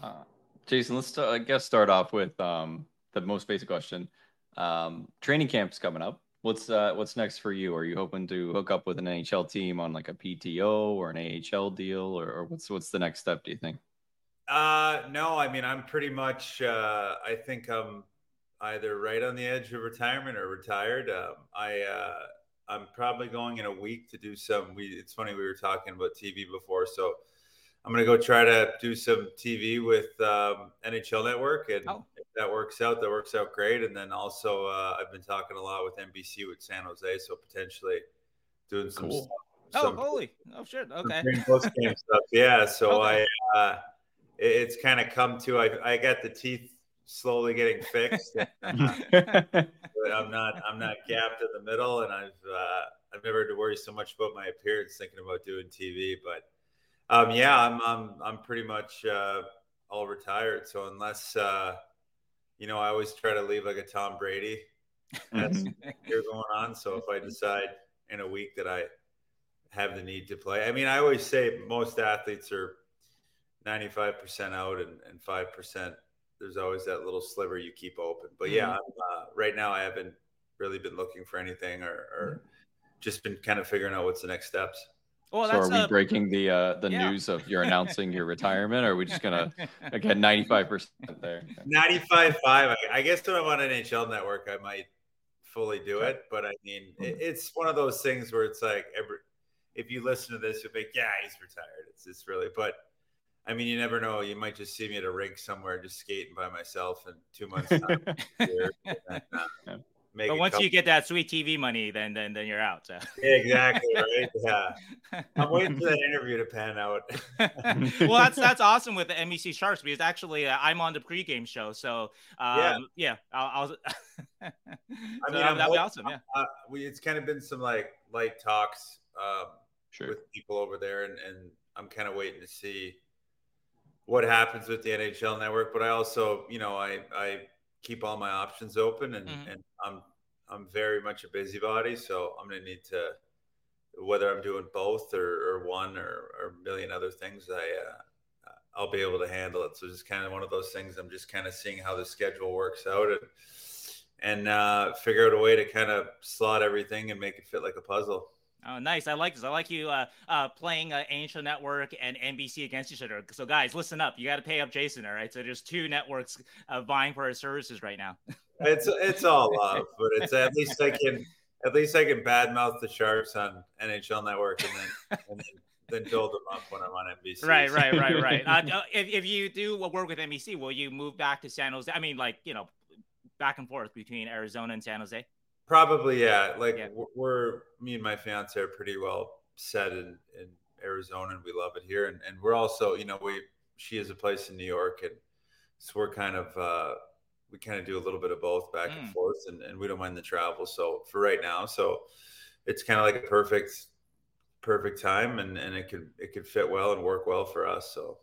Uh, Jason, let's start, I guess start off with um, the most basic question. Um, training camp's coming up. What's uh, what's next for you? Are you hoping to hook up with an NHL team on like a PTO or an AHL deal, or, or what's what's the next step? Do you think? Uh, no, I mean I'm pretty much. Uh, I think I'm either right on the edge of retirement or retired. Um, I uh, I'm probably going in a week to do some. We it's funny we were talking about TV before, so I'm gonna go try to do some TV with um, NHL Network, and oh. if that works out, that works out great. And then also, uh, I've been talking a lot with NBC with San Jose, so potentially doing some. Cool. Stuff, oh, holy! Oh, shit! Okay. Post game stuff, yeah. So okay. I, uh, it, it's kind of come to. I, I got the teeth slowly getting fixed. I'm not. I'm not gapped in the middle, and I've. Uh, I've never had to worry so much about my appearance thinking about doing TV, but um, yeah, I'm, I'm, I'm pretty much uh, all retired. So unless, uh, you know, I always try to leave like a Tom Brady. That's here going on. So if I decide in a week that I have the need to play, I mean, I always say most athletes are 95% out and, and 5%. There's always that little sliver you keep open. But yeah, mm-hmm. uh, right now I haven't really been looking for anything or, or just been kind of figuring out what's the next steps. Well, so are we a, breaking the uh, the yeah. news of you're announcing your retirement, or are we just gonna again ninety five percent there? Ninety five five. I guess when I'm on NHL Network, I might fully do it, but I mean, it, it's one of those things where it's like every if you listen to this, you'll be like, yeah, he's retired. It's it's really, but I mean, you never know. You might just see me at a rink somewhere, just skating by myself in two months' time. and, Make but once couple- you get that sweet TV money, then then then you're out. So. Exactly. Right. Yeah. I'm waiting for that interview to pan out. well, that's that's awesome with the NBC Sharks because actually uh, I'm on the pregame show, so um, yeah, yeah, I'll. I'll I mean, so that'd be awesome. Yeah. Uh, we it's kind of been some like light talks um, sure. with people over there, and and I'm kind of waiting to see what happens with the NHL network. But I also, you know, I I keep all my options open, and, mm-hmm. and I'm I'm very much a busybody, so I'm gonna need to whether I'm doing both or, or one or, or a million other things, I uh, I'll be able to handle it. So it's kind of one of those things. I'm just kind of seeing how the schedule works out and and uh, figure out a way to kind of slot everything and make it fit like a puzzle. Oh, nice. I like this. I like you uh, uh, playing uh, NHL Network and NBC against each other. So, guys, listen up. You got to pay up Jason, all right? So, there's two networks uh, vying for his services right now. it's it's all love, but it's at least I can at least I can badmouth the Sharks on NHL Network and then and then, then build them up when I'm on NBC. Right, right, right, right. Uh, if if you do work with NBC, will you move back to San Jose? I mean, like you know, back and forth between Arizona and San Jose. Probably, yeah. Like yeah. we're me and my fiance are pretty well set in in Arizona, and we love it here. And and we're also, you know, we she has a place in New York, and so we're kind of uh, we kind of do a little bit of both back mm. and forth, and, and we don't mind the travel. So for right now, so it's kind of like a perfect perfect time, and and it could it could fit well and work well for us. So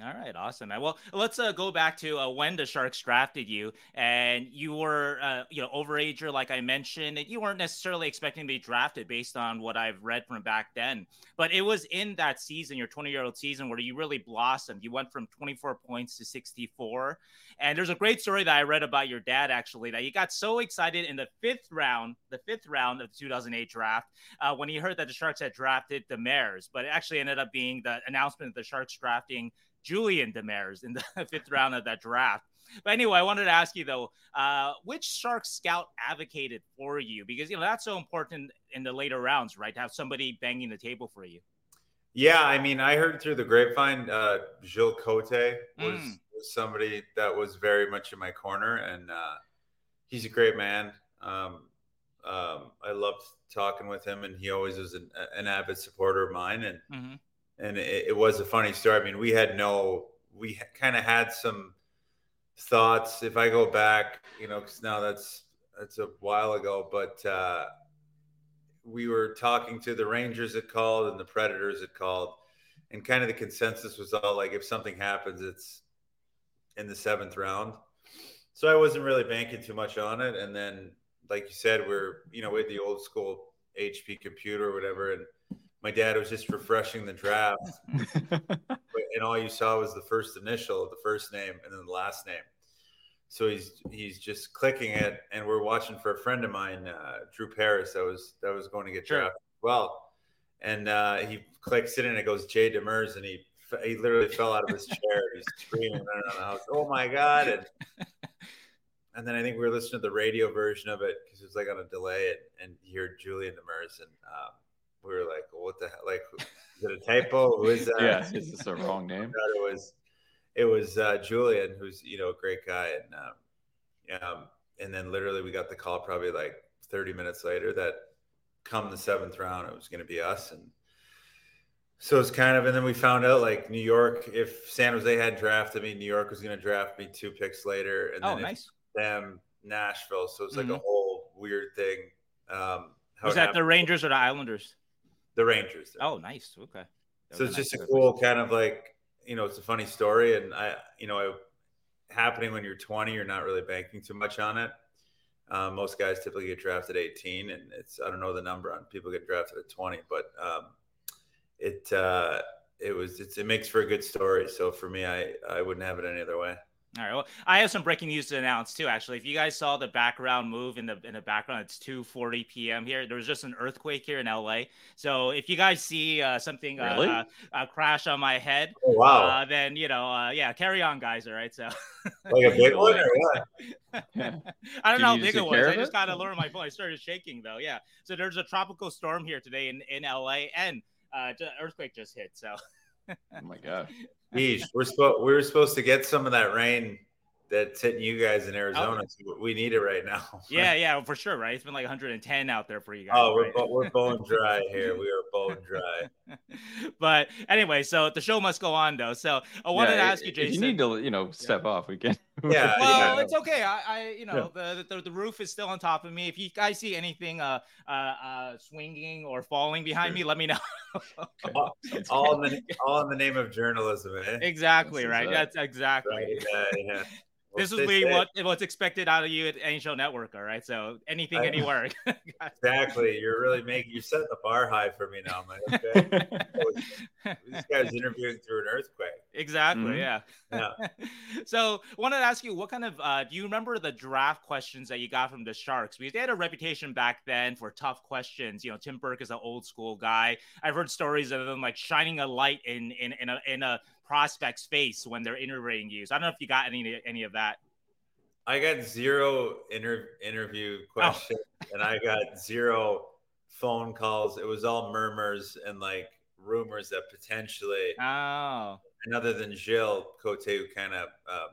all right, awesome. Well, let's uh, go back to uh, when the Sharks drafted you, and you were, uh, you know, overager, like I mentioned. And you weren't necessarily expecting to be drafted based on what I've read from back then, but it was in that season, your 20-year-old season, where you really blossomed. You went from 24 points to 64, and there's a great story that I read about your dad actually that he got so excited in the fifth round, the fifth round of the 2008 draft, uh, when he heard that the Sharks had drafted Demers, but it actually ended up being the announcement of the Sharks drafting Julien Demers in the fifth round of that draft. But anyway, I wanted to ask you though, uh, which shark scout advocated for you? Because you know that's so important in the later rounds, right? To have somebody banging the table for you. Yeah, I mean, I heard through the grapevine, uh, Gilles Cote was, mm. was somebody that was very much in my corner, and uh, he's a great man. Um, um, I loved talking with him, and he always was an, an avid supporter of mine. And mm-hmm and it, it, was a funny story. I mean, we had no, we kind of had some thoughts. If I go back, you know, because now that's that's a while ago, but uh, we were talking to the Rangers had called and the Predators had called, and kind of the consensus was all like, if something happens, it's in the seventh round. So I wasn't really banking too much on it, and then, like you said, we're you know with the old school HP computer or whatever, and my dad was just refreshing the draft, and all you saw was the first initial, the first name, and then the last name. So he's he's just clicking it, and we're watching for a friend of mine, uh, Drew Paris, that was that was going to get drafted. Sure. Well, and uh, he clicks it, and it goes Jay Demers, and he he literally fell out of his chair. He's screaming around the house, "Oh my god!" And and then I think we were listening to the radio version of it because it was like on a delay, and, and you heard Julien Demers, and um, we were like, well, what the hell? Like, is it a typo? Who is that? yeah, is this a wrong name? it was, it was uh, Julien, who's you know a great guy, and um, um, and then literally we got the call probably like 30 minutes later that come the seventh round it was going to be us, and so it's kind of, and then we found out like New York, if San Jose had drafted me, New York was going to draft me two picks later, and oh, then nice. them Nashville, so it's like mm-hmm. a whole weird thing. Um, was that happened. the Rangers or the Islanders? The Rangers. Oh, nice. Okay. so it's just a cool kind of like you know, it's a funny story, and I you know, I, happening when you're 20, you're not really banking too much on it. Um, most guys typically get drafted 18, and it's I don't know the number on people get drafted at 20, but um, it uh, it was it makes for a good story. So for me, I I wouldn't have it any other way. All right. Well, I have some breaking news to announce too. Actually, if you guys saw the background move in the in the background, it's 2:40 p.m. here. There was just an earthquake here in LA. So if you guys see uh, something uh, really? uh, uh, crash on my head, oh, wow, uh, then you know, uh, yeah, carry on, guys. All right. So like a big one, or what? I don't know how big it was. I just got to learn my phone. I started shaking though. Yeah. So there's a tropical storm here today in in LA, and uh, earthquake just hit. So. oh my gosh. Geez, we're supposed we were supposed to get some of that rain that's hitting you guys in Arizona. Oh. So we need it right now. yeah, yeah, for sure, right? It's been like 110 out there for you guys. Oh, we're, right? we're bone dry here. We are bone dry. but anyway, so the show must go on though. So I wanted yeah, to ask you, Jason. you need to, you know, step yeah. off. We can. Yeah. well, yeah. it's okay. I, I you know, the, the, the roof is still on top of me. If you guys see anything uh uh, uh swinging or falling behind me, let me know. okay. all, all, in the all in the name of journalism, eh? Exactly right. That's exactly. Right. Yeah, yeah this is really what what's expected out of you at NHL Network. All right, so anything, anywhere. exactly. You're really making you set the bar high for me now, man. Okay. this guy's interviewing through an earthquake. Exactly. Mm-hmm. Yeah. Yeah. so, wanted to ask you, what kind of uh, do you remember the draft questions that you got from the Sharks? Because they had a reputation back then for tough questions. You know, Tim Burke is an old school guy. I've heard stories of them like shining a light in in in a in a prospect's face when they're interviewing you. So I don't know if you got any any of that. I got zero inter- interview oh. questions, oh. and I got zero phone calls. It was all murmurs and like rumors that potentially. Oh. And other than Gilles Cote, who kind of um,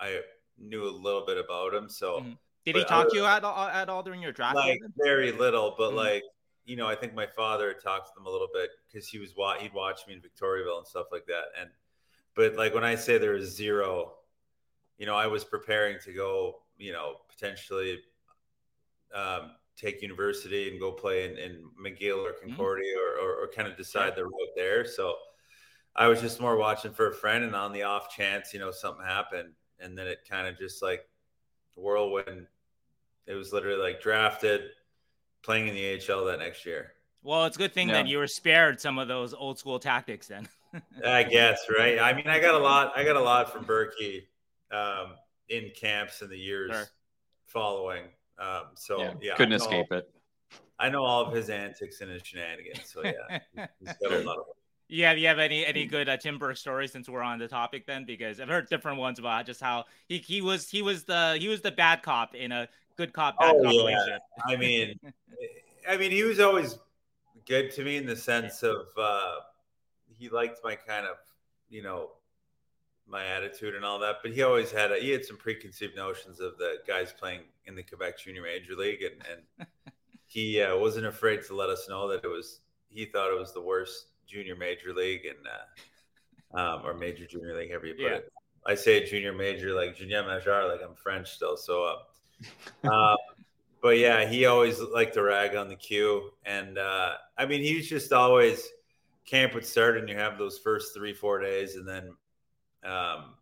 I knew a little bit about him, so. Mm-hmm. Did he talk to you at all, at all during your draft? Like very little, but mm-hmm. like you know, I think my father talked to them a little bit because he was he'd watch me in Victoriaville and stuff like that, and but like when I say there was zero you know, I was preparing to go, you know, potentially um, take university and go play in, in McGill or mm-hmm. Concordia mm-hmm. or, or, or, kind of decide the road there. So I was just more watching for a friend, and on the off chance, you know, something happened, and then it kind of just like whirlwind. It was literally like drafted, playing in the AHL that next year. Well, it's a good thing yeah. that you were spared some of those old school tactics then. I guess, right? I mean, I got a lot. I got a lot from Berkey um, in camps in the years sure. following. Um, so yeah, yeah couldn't escape it. I know all of his antics and his shenanigans. So yeah, he's got a lot of. Yeah, do you have any any good uh, Tim Burke stories since we're on the topic then? Because I've heard different ones about just how he, he was he was the he was the bad cop in a good cop bad oh, cop yeah. I mean, I mean he was always good to me in the sense of uh, he liked my kind of you know my attitude and all that. But he always had a, he had some preconceived notions of the guys playing in the Quebec Junior Major League, and and he uh, wasn't afraid to let us know that it was he thought it was the worst junior major league and uh, um, or major junior league, however you put yeah. it. I say junior major like junior major, like I'm French still. So, uh, uh, but yeah, he always liked to rag on the Q, and uh, I mean, he's just always camp would start, and you have those first three four days, and then um,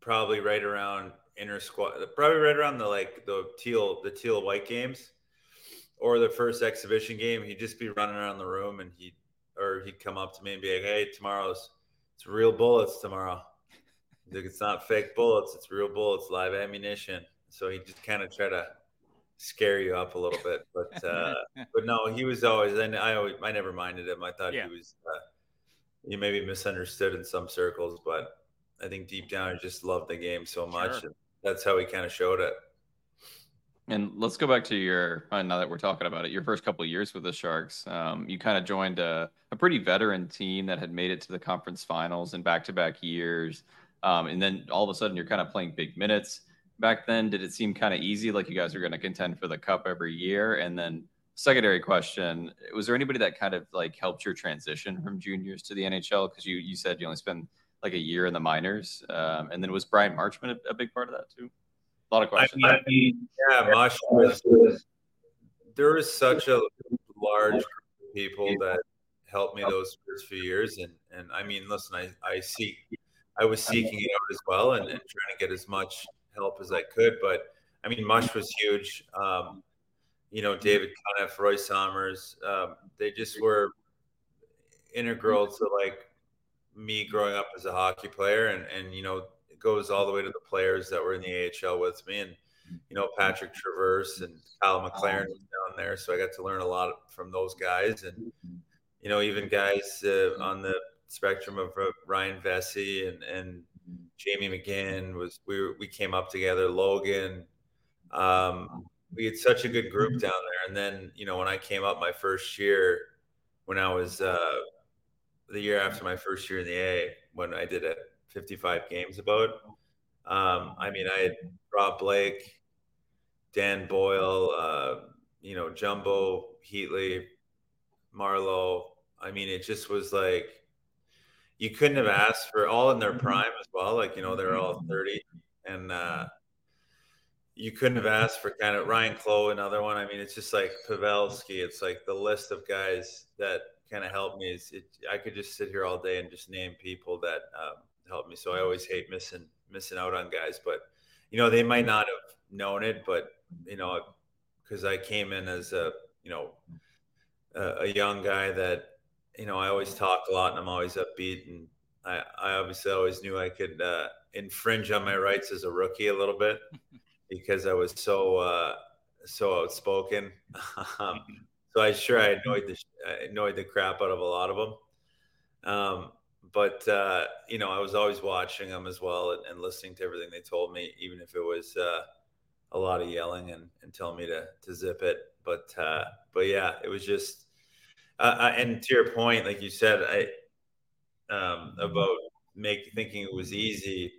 probably right around inner squad, probably right around the like the teal the teal white games or the first exhibition game. He'd just be running around the room and he'd or he'd come up to me and be like, "Hey, tomorrow's it's real bullets tomorrow. like it's not fake bullets, it's real bullets, live ammunition." So he just kind of try to scare you up a little bit, but uh, but no, he was always and I always I never minded him. I thought yeah. he was. Uh, he maybe misunderstood in some circles, but I think deep down, I just loved the game so much. Sure. And that's how he kind of showed it. And let's go back to your uh, now that we're talking about it, your first couple years with the Sharks. Um, you kind of joined a, a, pretty veteran team that had made it to the conference finals in back-to-back years, um, and then all of a sudden you're kind of playing big minutes. Back then, did it seem kind of easy, like you guys are going to contend for the cup every year? And then, secondary question: Was there anybody that kind of like helped your transition from juniors to the NHL? Because you you said you only spent like a year in the minors. Um, and then was Bryan Marchment a, a, big part of that too? A lot of questions. I mean, yeah, March was, there was such a large group of people that helped me those first few years. And, and I mean, listen, I, I seek, I was seeking it out as well and, and trying to get as much help as I could. But I mean, Mush was huge. Um, you know, David Cunniff, Roy Sommers, um, they just were integral to like me growing up as a hockey player, and and you know it goes all the way to the players that were in the AHL with me, and you know Patrick Traverse and Kyle McLaren was down there, so I got to learn a lot from those guys, and you know even guys uh, on the spectrum of uh, Ryan Vesce and and Jamie McGinn was we we came up together, Logan. Um, we had such a good group down there, and then you know when I came up my first year, when I was uh, the year after my first year in the A when I did it 55 games about. Um, I mean, I had Rob Blake, Dan Boyle, uh, you know, Jumbo, Heatley, Marleau. I mean, it just was like you couldn't have asked for all in their prime as well. Like, you know, they're all 30 and uh, you couldn't have asked for kind of Ryan Clowe, another one. I mean, it's just like Pavelski. It's like the list of guys that kind of helped me is it, I could just sit here all day and just name people that um, helped me. So I always hate missing missing out on guys, but you know they might not have known it, but you know because I came in as a you know a, a, young guy that you know I always talk a lot and I'm always upbeat and I, I obviously always knew I could uh, infringe on my rights as a rookie a little bit because I was so uh, so outspoken. um, so I sure I annoyed the I annoyed the crap out of a lot of them. Um, but uh, you know, I was always watching them as well and, and, listening to everything they told me, even if it was uh, a lot of yelling and, and telling me to to zip it. But uh, but yeah, it was just. Uh, and to your point, like you said, I um, about make thinking it was easy.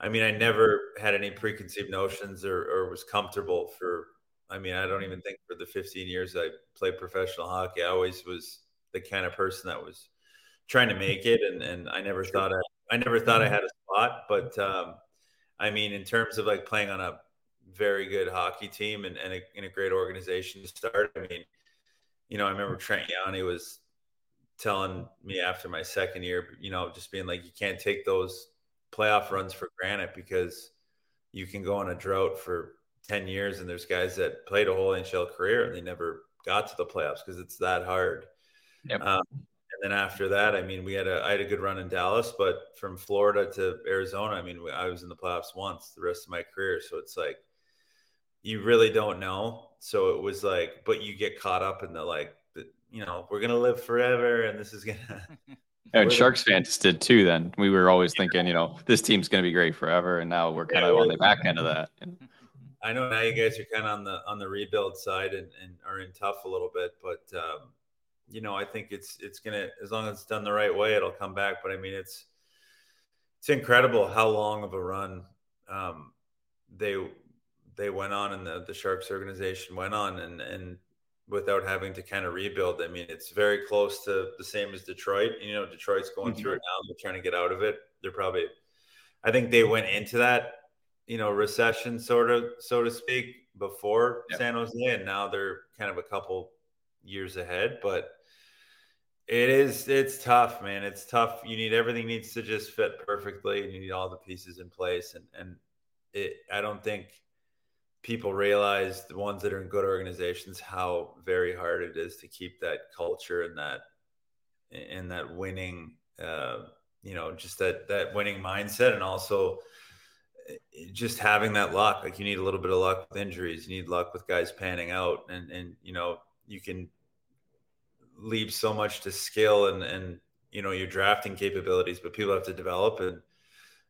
I mean, I never had any preconceived notions or, or was comfortable for I mean, I don't even think for the 15 years I played professional hockey, I always was the kind of person that was trying to make it, and and I never thought I I never thought I had a spot, but um, I mean, in terms of like playing on a very good hockey team and, and a, in a great organization to start. I mean, you know, I remember Trent Yawney was telling me after my second year, you know, just being like, you can't take those playoff runs for granted because you can go on a drought for 10 years and there's guys that played a whole NHL career and they never got to the playoffs because it's that hard. Yep. Um, and then after that, I mean, we had a I had a good run in Dallas, but from Florida to Arizona, I mean, I was in the playoffs once the rest of my career. So it's like you really don't know. So it was like, but you get caught up in the like, the, you know, we're gonna live forever, and this is gonna. and Sharks fans did too. Then we were always thinking, you know, this team's gonna be great forever, and now we're kind yeah, of on the back end of that. I know now you guys are kind of on the on the rebuild side and, and are in tough a little bit, but um, you know, I think it's it's gonna as long as it's done the right way, it'll come back. But I mean, it's it's incredible how long of a run um, they they went on and the, the Sharks organization went on and, and without having to kind of rebuild. I mean, it's very close to the same as Detroit. You know, Detroit's going mm-hmm. through it now. They're trying to get out of it. They're probably, I think they went into that, you know, recession sort of, so to speak, before yep. San Jose, and now they're kind of a couple years ahead. But it is, it's tough, man. It's tough. You need everything needs to just fit perfectly, and you need all the pieces in place. And and it, I don't think people realize the ones that are in good organizations how very hard it is to keep that culture and that and that winning uh, you know just that that winning mindset and also eh, just having that luck. Like you need a little bit of luck with injuries. You need luck with guys panning out. And and you know you can leave so much to skill and and you know your drafting capabilities but people have to develop and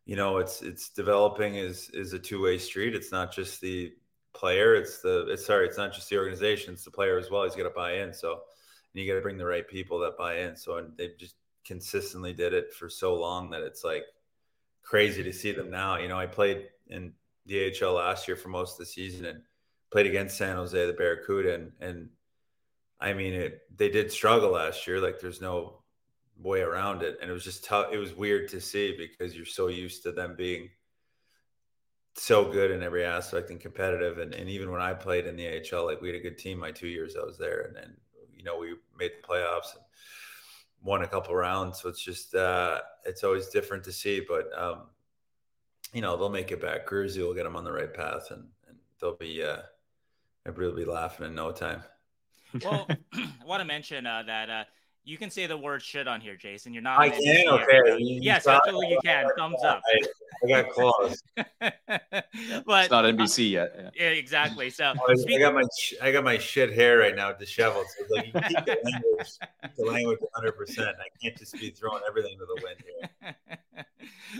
you know it's it's developing is is a two-way street. It's not just the player. It's the it's sorry, it's not just the organization, it's the player as well. He's got to buy in. So and you got to bring the right people that buy in. So and they've just consistently did it for so long that it's like crazy to see them now. You know, I played in the AHL last year for most of the season and played against San Jose, the Barracuda, and and I mean it. They did struggle last year. Like there's no way around it, and it was just tough. It was weird to see because you're so used to them being so good in every aspect and competitive. And, and even when I played in the AHL, like we had a good team my two years I was there. And then, you know, we made the playoffs and won a couple rounds. So it's just, uh, it's always different to see. But, um, you know, they'll make it back. Gruzy will get them on the right path and, and they'll be, uh, everybody will be laughing in no time. Well, I want to mention uh, that uh, you can say the word shit on here, Jason. You're not. I can. Okay. You yes, absolutely, you can. Thumbs up. I, I got close. but it's not NBC yet. Yeah, yeah exactly. So oh, I got my I got my shit hair right now disheveled. So like you keep the language, the language 100. percent I can't just be throwing everything to the wind here.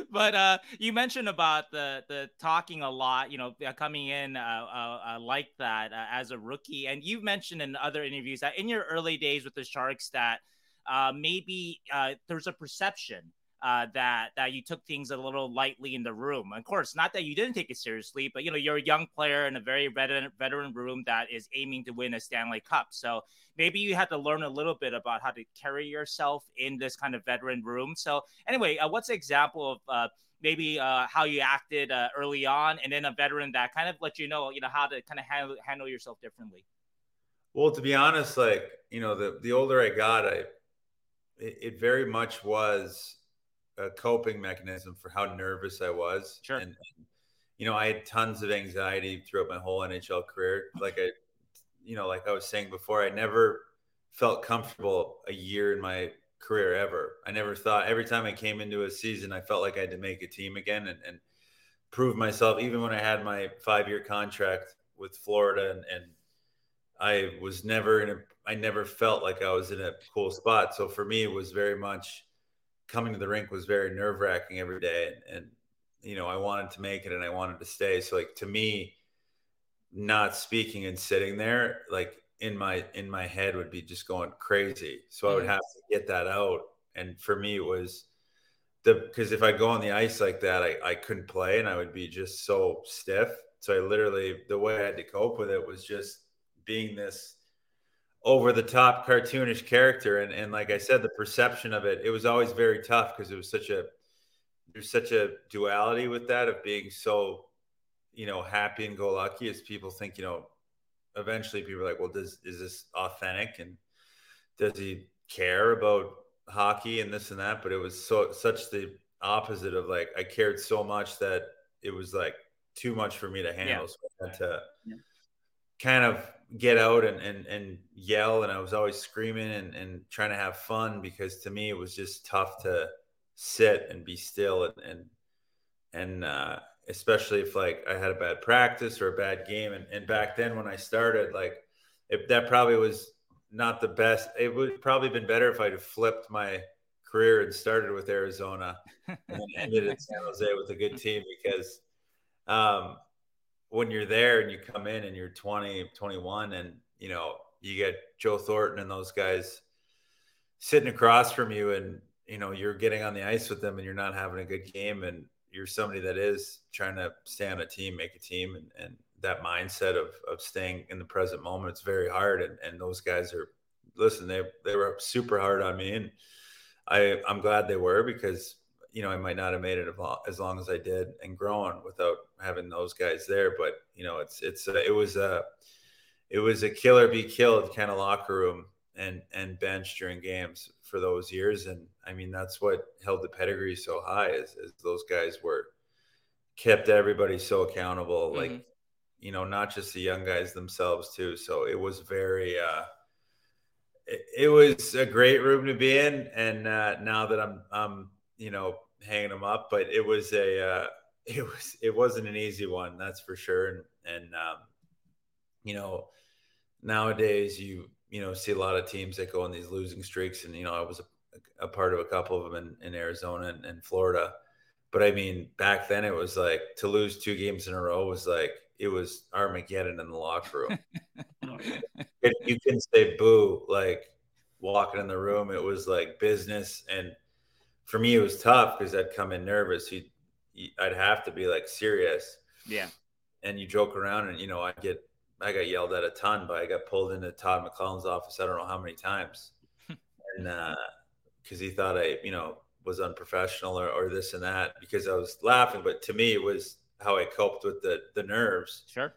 but uh, you mentioned about the the talking a lot. You know, coming in uh, uh, uh like that uh, as a rookie, and you've mentioned in other interviews that in your early days with the Sharks that uh, maybe uh, there's a perception uh, that that you took things a little lightly in the room. Of course, not that you didn't take it seriously, but you know you're a young player in a very veteran veteran room that is aiming to win a Stanley Cup. So maybe you had to learn a little bit about how to carry yourself in this kind of veteran room. So anyway, uh, what's an example of uh, maybe uh, how you acted uh, early on, and then a veteran that kind of let you know you know how to kind of handle handle yourself differently? Well, to be honest, like you know, the the older I got, I it, it very much was a coping mechanism for how nervous I was. Sure. And, and, you know, I had tons of anxiety throughout my whole NHL career. Like I, you know, like I was saying before, I never felt comfortable a year in my career ever. I never thought every time I came into a season, I felt like I had to make a team again and, and prove myself. Even when I had my five year contract with Florida and, and I was never in a I never felt like I was in a cool spot. So for me, it was very much coming to the rink was very nerve wracking every day. And, and, you know, I wanted to make it and I wanted to stay. So like to me, not speaking and sitting there, like in my in my head would be just going crazy. So I would mm-hmm. have to get that out. And for me, it was the because if I go on the ice like that, I, I couldn't play and I would be just so stiff. So I literally the way I had to cope with it was just being this over the top cartoonish character and and like I said the perception of it it was always very tough because it was such a there's such a duality with that of being so, you know, happy and go lucky as people think, you know, eventually people are like, well, does is this authentic and does he care about hockey and this and that? But it was so such the opposite of like I cared so much that it was like too much for me to handle. Yeah. So I had to yeah. kind of get out and, and and yell and I was always screaming and, and trying to have fun because to me it was just tough to sit and be still and and and uh, especially if like I had a bad practice or a bad game. And, and back then when I started like if that probably was not the best it would probably have been better if I'd have flipped my career and started with Arizona and ended in San Jose with a good team because um, when you're there and you come in and you're 20, 21, and you know you get Joe Thornton and those guys sitting across from you, and you know you're getting on the ice with them, and you're not having a good game, and you're somebody that is trying to stay on a team, make a team, and, and that mindset of of staying in the present moment. It's very hard, and and those guys are listen. They they were super hard on me, and I I'm glad they were because you know, I might not have made it as long as I did and growing without having those guys there. But you know, it's it's a, it was a it was a killer be killed kind of locker room and and bench during games for those years. And I mean, that's what held the pedigree so high is, is those guys were kept everybody so accountable. Mm-hmm. Like you know, not just the young guys themselves too. So it was very. uh it, it was a great room to be in, and uh, now that I'm I'm you know, hanging them up, but it was a, uh, it was, it wasn't an easy one. That's for sure. And, and, um, you know, nowadays you, you know, see a lot of teams that go on these losing streaks and, you know, I was a, a part of a couple of them in, in Arizona and, and Florida. But I mean, back then it was like to lose two games in a row was like, it was Armageddon in the locker room. you can say boo, like walking in the room, it was like business. And for me, it was tough because I'd come in nervous. You'd, I'd have to be like serious. Yeah. And you joke around, and you know, I get, I got yelled at a ton, but I got pulled into Todd McLellan's office. I don't know how many times, and because uh, he thought I, you know, was unprofessional or, or this and that because I was laughing. But to me, it was how I coped with the the nerves. Sure.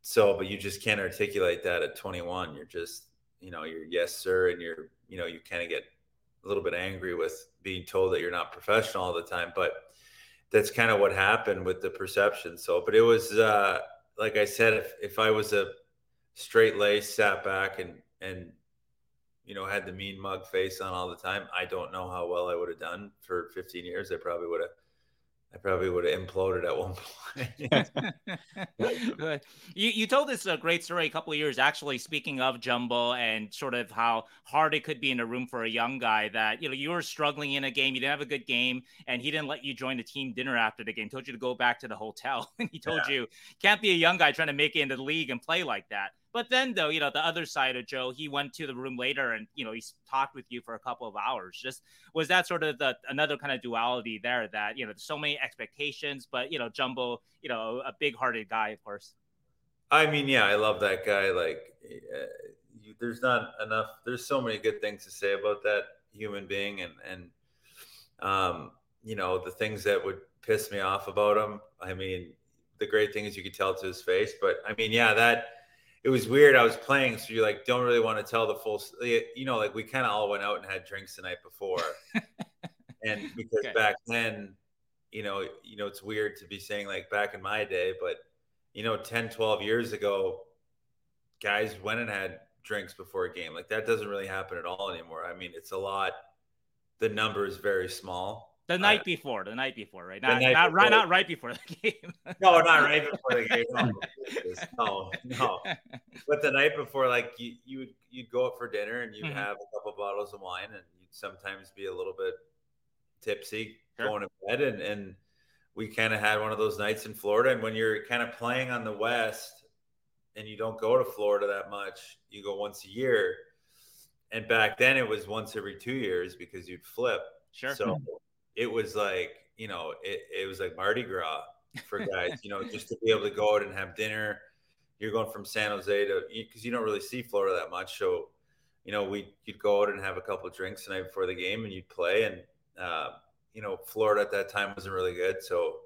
So, but you just can't articulate that at 21. You're just, you know, you're yes sir, and you're, you know, you kind of get a little bit angry with being told that you're not professional all the time. But that's kind of what happened with the perception. So, but it was uh, like I said, if if I was a straight lace, sat back, and and you know had the mean mug face on all the time, I don't know how well I would have done for 15 years. I probably would have I probably would have imploded at one point. you, you told this a great story a couple of years actually speaking of Jumbo and sort of how hard it could be in a room for a young guy that you know you were struggling in a game you didn't have a good game and he didn't let you join the team dinner after the game told you to go back to the hotel and he told yeah. you can't be a young guy trying to make it into the league and play like that but then, though, you know, the other side of Joe, he went to the room later and you know he talked with you for a couple of hours. Just was that sort of the another kind of duality there that you know there's so many expectations, but you know Jumbo, you know, a big-hearted guy, of course. I mean, yeah, I love that guy. Like, uh, you, there's not enough. There's so many good things to say about that human being, and and um, you know the things that would piss me off about him. I mean, the great thing is you could tell to his face. But I mean, yeah, that it was weird. I was playing, so you like don't really want to tell the full. You know, like we kind of all went out and had drinks the night before, and because okay. back then, you know, you know, it's weird to be saying like back in my day, but you know, 10, 12 years ago, guys went and had drinks before a game. Like that doesn't really happen at all anymore. I mean, it's a lot. The number is very small the night uh, before, the night before, right? Not, not right, not right before the game. no, not right before the game. No, no, But the night before, like you, you would you'd go out for dinner and you'd mm-hmm. have a couple bottles of wine, and you'd sometimes be a little bit tipsy sure. going to bed, and and we kind of had one of those nights in Florida. And when you're kind of playing on the West, and you don't go to Florida that much, you go once a year. And back then, it was once every two years because you'd flip. Sure. So it was like you know it, it was like Mardi Gras for guys. you know, just to be able to go out and have dinner. You're going from San Jose to because you don't really see Florida that much, so you know we you'd go out and have a couple of drinks the night before the game, and you'd play, and uh, you know, Florida at that time wasn't really good, so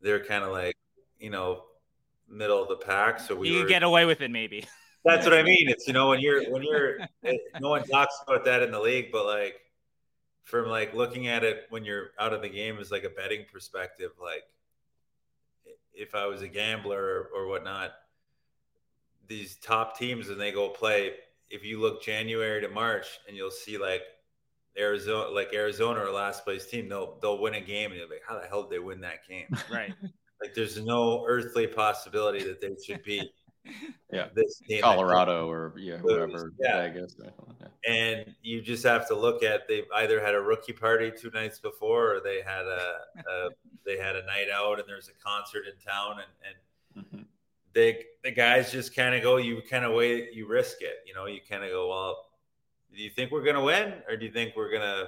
they're kind of like, you know, middle of the pack. So we you were, get away with it, maybe. That's what I mean. It's you know when you're when you're no one talks about that in the league, but like from like looking at it when you're out of the game is like a betting perspective. Like if I was a gambler or, or whatnot, these top teams when they go play, if you look January to March and you'll see like Arizona, like Arizona or last place team, they'll they'll win a game and you're like, how the hell did they win that game? Right. like there's no earthly possibility that they should be yeah this Colorado or yeah whoever yeah. Yeah. And you just have to look at they've either had a rookie party two nights before or they had a, a they had a night out and there's a concert in town and and mm-hmm. they the guys just kind of go you kind of wait you risk it you know you kind of go well do you think we're gonna win or do you think we're gonna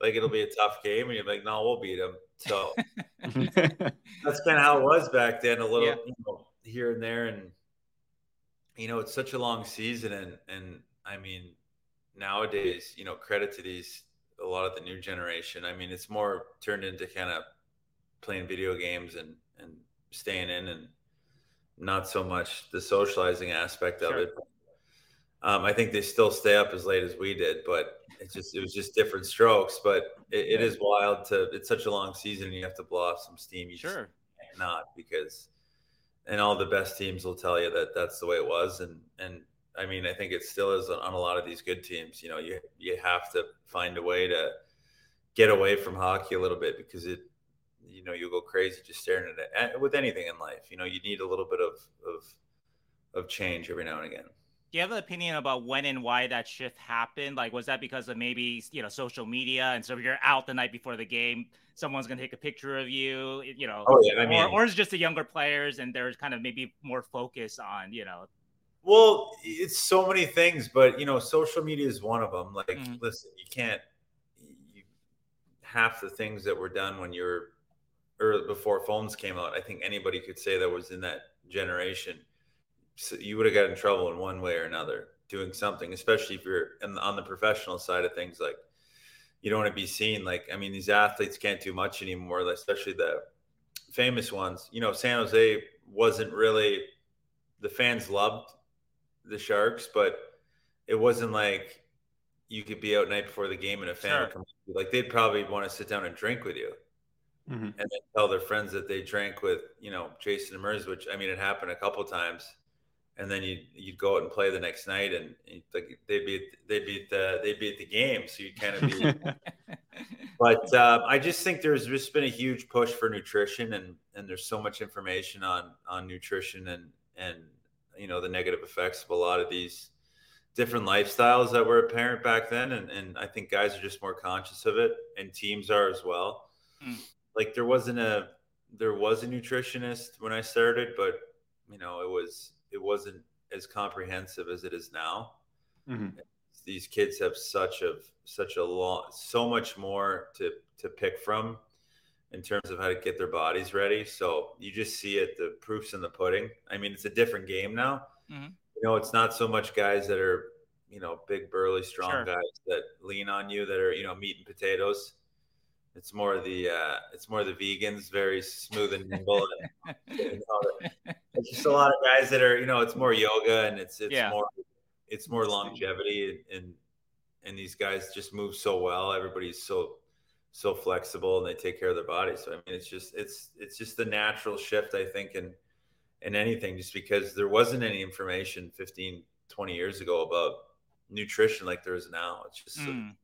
like it'll be a tough game and you're like no we'll beat them so that's kind of how it was back then a little yeah. you know, here and there and you know, it's such a long season, and and I mean, nowadays, you know, credit to these a lot of the new generation. I mean, it's more turned into kind of playing video games and and staying in, and not so much the socializing aspect sure. of it. Um, I think they still stay up as late as we did, but it's just it was just different strokes. But it, it is wild to it's such a long season, and you have to blow off some steam. You sure. not because and all the best teams will tell you that that's the way it was. And and I mean I think it still is on a lot of these good teams you know you you have to find a way to get away from hockey a little bit because it you know you'll go crazy just staring at it with anything in life. You know you need a little bit of of of change every now and again. Do you have an opinion about when and why that shift happened? Like, was that because of maybe you know social media, and so you're out the night before the game, someone's gonna take a picture of you, you know, oh, yeah, I mean, or, or it's just the younger players, and there's kind of maybe more focus on you know. Well, it's so many things, but you know, social media is one of them. Like, mm-hmm. listen, you can't. You, half the things that were done when you're or before phones came out, I think anybody could say that was in that generation so you would have got in trouble in one way or another doing something, especially if you're the, on the professional side of things. Like you don't want to be seen. Like I mean, these athletes can't do much anymore, especially the famous ones. You know, San Jose wasn't really the fans loved the Sharks, but it wasn't like you could be out night before the game and a fan sure. would come. Like they'd probably want to sit down and drink with you. Mm-hmm. And then tell their friends that they drank with, you know, Jason Demers, which I mean, it happened a couple times and then you'd, you'd go out and play the next night, and like they beat they beat the they beat the game, so you kind of be. but uh, I just think there's just been a huge push for nutrition, and and there's so much information on on nutrition and and you know the negative effects of a lot of these different lifestyles that were apparent back then, and and I think guys are just more conscious of it, and teams are as well. Mm. Like there wasn't a there was a nutritionist when I started, but you know it was it wasn't as comprehensive as it is now. Mm-hmm. These kids have such a such a long, so much more to to pick from in terms of how to get their bodies ready. So you just see it, the proofs in the pudding. I mean, it's a different game now. Mm-hmm. You know, it's not so much guys that are you know big, burly, strong sure. guys that lean on you that are you know meat and potatoes. It's more the uh, it's more the vegans, very smooth and nimble. and, you know, it's just a lot of guys that are you know it's more yoga and it's it's yeah. more it's more longevity and and these guys just move so well. Everybody's so so flexible and they take care of their body. So I mean, it's just it's it's just the natural shift I think in in anything, just because there wasn't any information 15, 20 years ago about nutrition like there is now. It's just mm. a,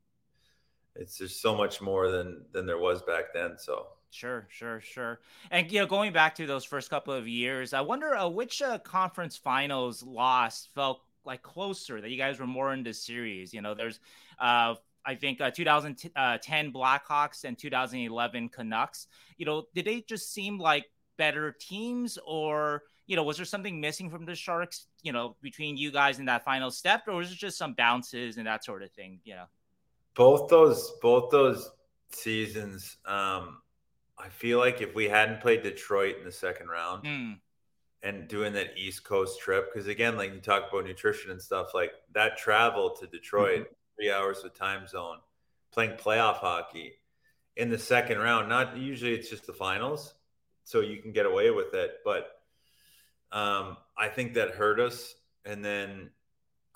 it's just so much more than than there was back then. So Sure, sure, sure. And you know, going back to those first couple of years, I wonder uh, which uh, conference finals loss felt like closer that you guys were more in the series. You know, there's, uh, I think, uh, 2010 uh, Blackhawks and 2011 Canucks. You know, did they just seem like better teams, or you know, was there something missing from the Sharks? You know, between you guys in that final step, or was it just some bounces and that sort of thing? You know both those both those seasons um i feel like if we hadn't played detroit in the second round mm. and doing that east coast trip because again like you talk about nutrition and stuff like that travel to detroit mm-hmm. three hours of time zone playing playoff hockey in the second round. Not usually it's just the finals, so you can get away with it. But um, I think that hurt us. And then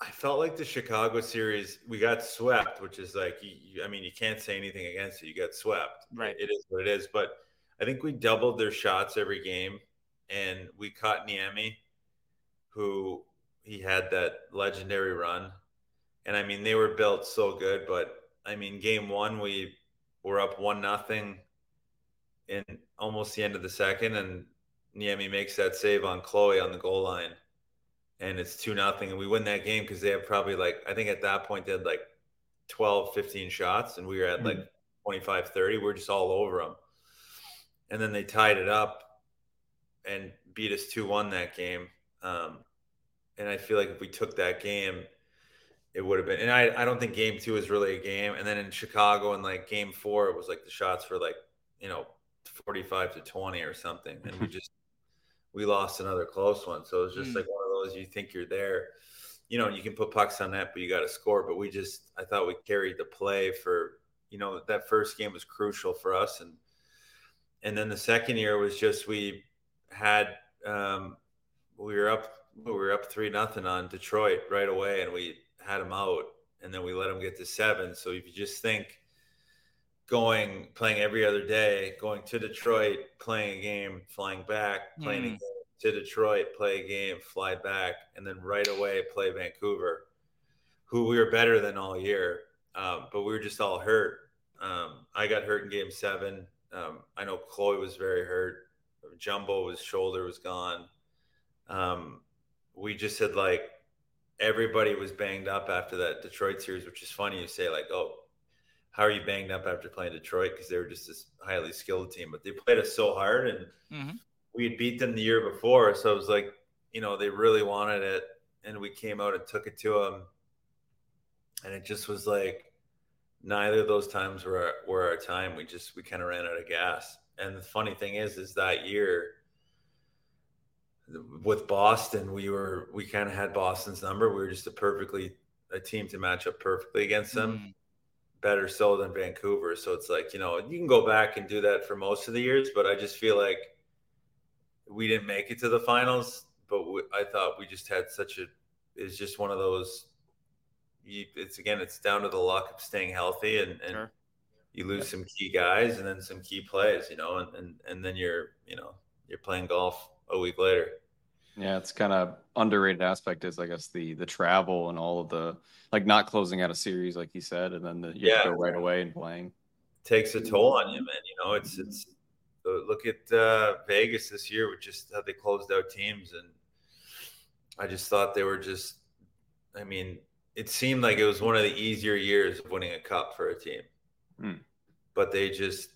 I felt like the Chicago series, we got swept, which is like, you, I mean, you can't say anything against it. You got swept. Right. It is what it is. But I think we doubled their shots every game, and we caught Niemi, who he had that legendary run. And I mean, they were built so good, but I mean, game one, we were up one nothing in almost the end of the second, and Niemi makes that save on Clowe on the goal line, and it's two nothing, and we win that game because they have probably like I think at that point they had like 12, 15 shots, and we were at mm-hmm. like 25, 30. We we're just all over them, and then they tied it up and beat us two one that game. Um, and I feel like if we took that game, it would have been. And I, I don't think game two is really a game. And then in Chicago, in like game four, it was like the shots were like, you know, 45 to 20 or something. And we just, we lost another close one. So it was just mm. like those you think you're there, you know, you can put pucks on net, but you got to score. But we just, I thought we carried the play for, you know, that first game was crucial for us. And, and then the second year was just, we had, um, we were up, we were up three nothing on Detroit right away. And we had them out and then we let them get to seven. So if you just think, going playing every other day, going to Detroit, playing a game, flying back, playing mm. a game to Detroit, play a game, fly back, and then right away play Vancouver, who we were better than all year, um, but we were just all hurt. Um, I got hurt in Game Seven. Um, I know Clowe was very hurt. Jumbo, his shoulder was gone. Um, we just had like everybody was banged up after that Detroit series, which is funny. You say like, oh, how are you banged up after playing Detroit? Because they were just this highly skilled team, but they played us so hard, and mm-hmm. We had beat them the year before. So it was like, you know, they really wanted it, and we came out and took it to them, and it just was like neither of those times were our, were our time. We just we kind of ran out of gas. And the funny thing is, is that year with Boston, we were we kind of had Boston's number. We were just a perfectly a team to match up perfectly against them. Mm better so than Vancouver. So it's like, you know, you can go back and do that for most of the years, but I just feel like we didn't make it to the finals. But we, I thought we just had such a, it's just one of those, you, it's again, it's down to the luck of staying healthy and, and sure. you lose yeah. some key guys and then some key plays, you know, and, and, and then you're, you know, you're playing golf a week later. Yeah, it's kind of underrated aspect is I guess the the travel and all of the like not closing out a series like you said, and then the, you yeah. go right away and playing. Takes a toll on you, man. You know, it's it's uh, look at uh, Vegas this year with just how they closed out teams, and I just thought they were just. I mean, it seemed like it was one of the easier years of winning a cup for a team, hmm. but they just.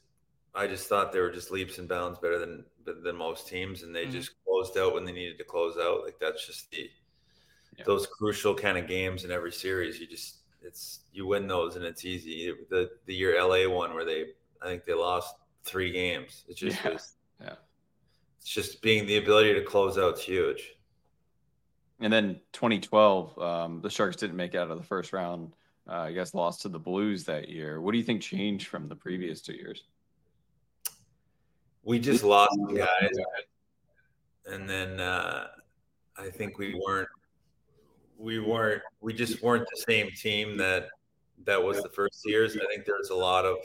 I just thought they were just leaps and bounds better than than most teams, and they mm-hmm. just closed out when they needed to close out. Like that's just the yeah. those crucial kind of games in every series. You just it's you win those and it's easy. The the year LA won where they I think they lost three games. It just yeah. was yeah. It's just being the ability to close out is huge. And then 2012, um, the Sharks didn't make it out of the first round. Uh, I guess lost to the Blues that year. What do you think changed from the previous two years? we just lost guys, and then uh, I think we weren't we weren't we just weren't the same team that that was the first years. I think there's a lot of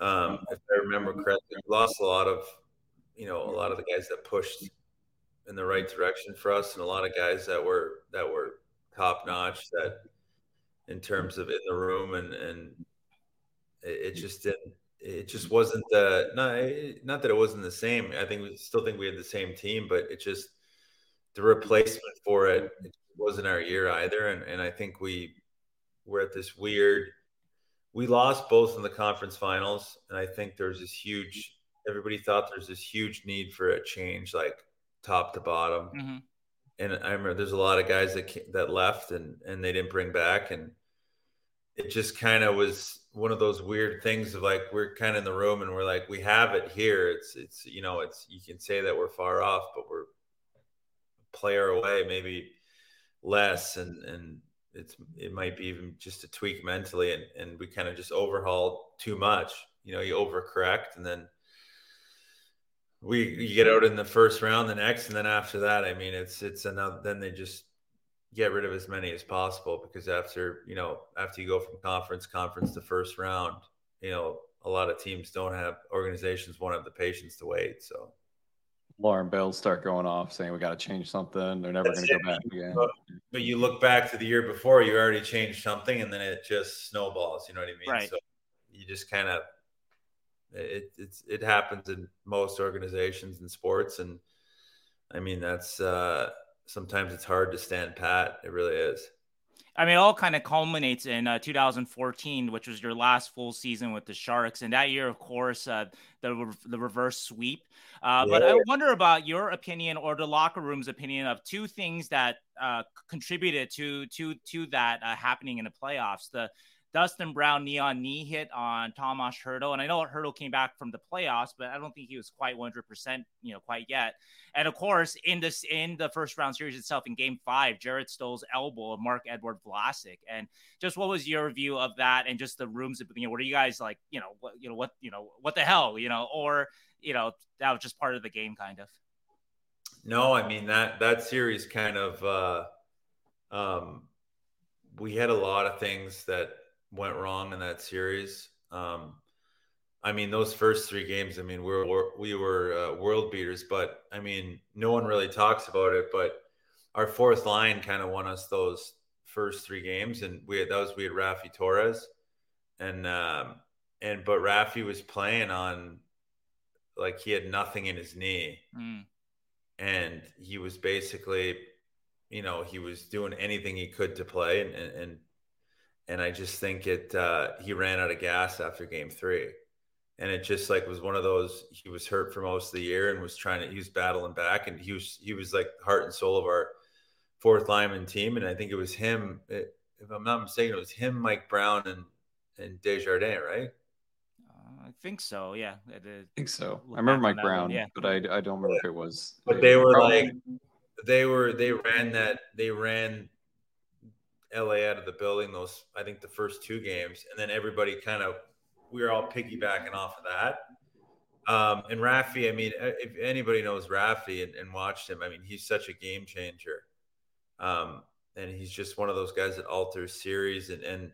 um, if I remember correctly, we lost a lot of you know a lot of the guys that pushed in the right direction for us, and a lot of guys that were that were top notch that in terms of in the room and and it, it just didn't it just wasn't the not not that it wasn't the same. I think we still think we had the same team, but it just the replacement for it, it wasn't our year either. And and I think we were at this weird. We lost both in the conference finals, and I think there's this huge. Everybody thought there's this huge need for a change, like top to bottom. Mm-hmm. And I remember there's a lot of guys that that left and and they didn't bring back, and it just kind of was one of those weird things of like we're kind of in the room and we're like we have it here it's it's you know it's you can say that we're far off but we're a player away maybe less and and it's it might be even just a tweak mentally and and we kind of just overhaul too much you know you overcorrect and then we you get out in the first round the next and then after that i mean it's it's another then they just get rid of as many as possible because after you know after you go from conference conference to first round you know a lot of teams don't have organizations won't have the patience to wait so alarm bells start going off saying we got to change something they're never going to go back again but, but, you look back to the year before you already changed something and then it just snowballs you know what i mean right. so you just kind of it it's it happens in most organizations and sports, and I mean that's uh, sometimes it's hard to stand pat. It really is. I mean, it all kind of culminates in uh, 2014, which was your last full season with the Sharks, and that year, of course, uh, the the reverse sweep. Uh, yeah. But I wonder about your opinion or the locker room's opinion of two things that uh, contributed to to to that uh, happening in the playoffs. The Dustin Brown knee on knee hit on Tomas Hertl. And I know Hertl came back from the playoffs, but I don't think he was quite 100%, you know, quite yet. And of course, in this, in the first round series itself, in game five, Jarret Stoll's elbow of Marc-Edouard Vlasic. And just what was your view of that and just the rooms, you know, what are you guys like, you know, what, you know, what, you know, what the hell, you know, or, you know, that was just part of the game kind of. No, I mean, that, that series kind of, uh, um, we had a lot of things that went wrong in that series. Um, I mean, those first three games, I mean, we were we were uh, world beaters, but I mean, no one really talks about it. But our fourth line kind of won us those first three games, and we had, that was we had Raffi Torres, and um, and but Raffi was playing on like he had nothing in his knee, mm. and he was basically, you know, he was doing anything he could to play, and, and and I just think it uh, he ran out of gas after game three, and it just like was one of those. He was hurt for most of the year and was trying to he was battling back, and he was he was like heart and soul of our fourth lineman team, and I think it was him. It, if I'm not mistaken, it was him, Mike Brown, and and Desjardins, right? Uh, I think so. Yeah, I think so. I remember Mike Brown, one, yeah. but I, I don't remember yeah. if it was. But they were like, they were they ran that they ran LA out of the building those I think the first two games, and then everybody kind of we were all piggybacking off of that. Um, and Raffi, I mean, uh, if anybody knows Raffi and, and watched him, I mean, he's such a game changer. Um, and he's just one of those guys that alters series and, and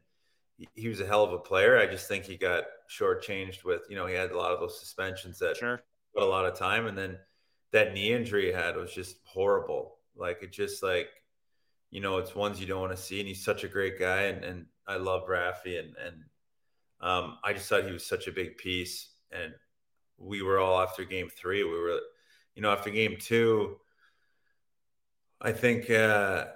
he was a hell of a player. I just think he got shortchanged with, you know, he had a lot of those suspensions that sure. put a lot of time. And then that knee injury he had was just horrible. Like it just like you know, it's ones you don't want to see. And he's such a great guy. And, and I love Raffi. And, and um, I just thought he was such a big piece. And we were all after game three. We were, you know, after game two, I think uh,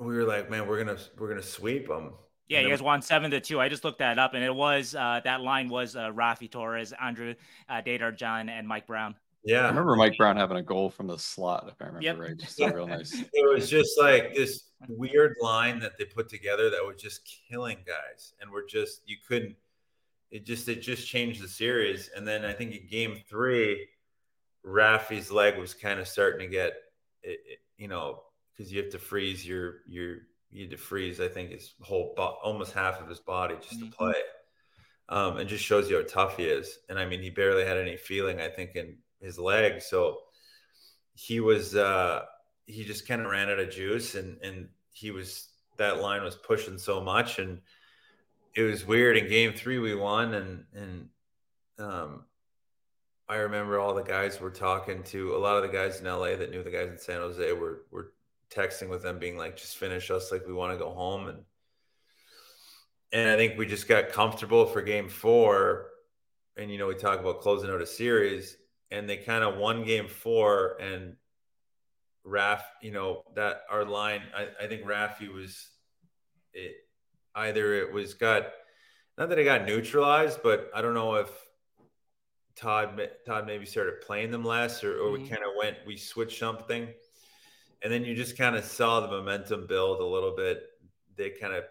we were like, man, we're gonna we're gonna sweep them. Yeah, you guys won seven to two. I just looked that up, and it was uh, that line was uh, Raffi Torres, Andrew uh, Desjardins, and Mike Brown. Yeah. I remember Mike Brown having a goal from the slot, if I remember yep. right. Just yeah. real nice. It was just like this weird line that they put together that was just killing guys. And we're just, you couldn't, it just, it just changed the series. And then I think in game three, Raffi's leg was kind of starting to get, it, it, you know, because you have to freeze your, your, you had to freeze, I think, his whole, bo- almost half of his body just mm-hmm. to play. Um, and just shows you how tough he is. And I mean, he barely had any feeling, I think, in his leg. So he was uh he just kind of ran out of juice and and he was that line was pushing so much and it was weird. In game three we won and and um I remember all the guys were talking to a lot of the guys in LA that knew the guys in San Jose were were texting with them being like just finish us. Like we want to go home. And and I think we just got comfortable for game 4 and you know we talk about closing out a series and they kind of won game four and Raf, you know, that our line, I, I think Raffi was it either it was got not that it got neutralized, but I don't know if Todd Todd maybe started playing them less or, or mm-hmm. we kind of went we switched something. And then you just kind of saw the momentum build a little bit. They kind of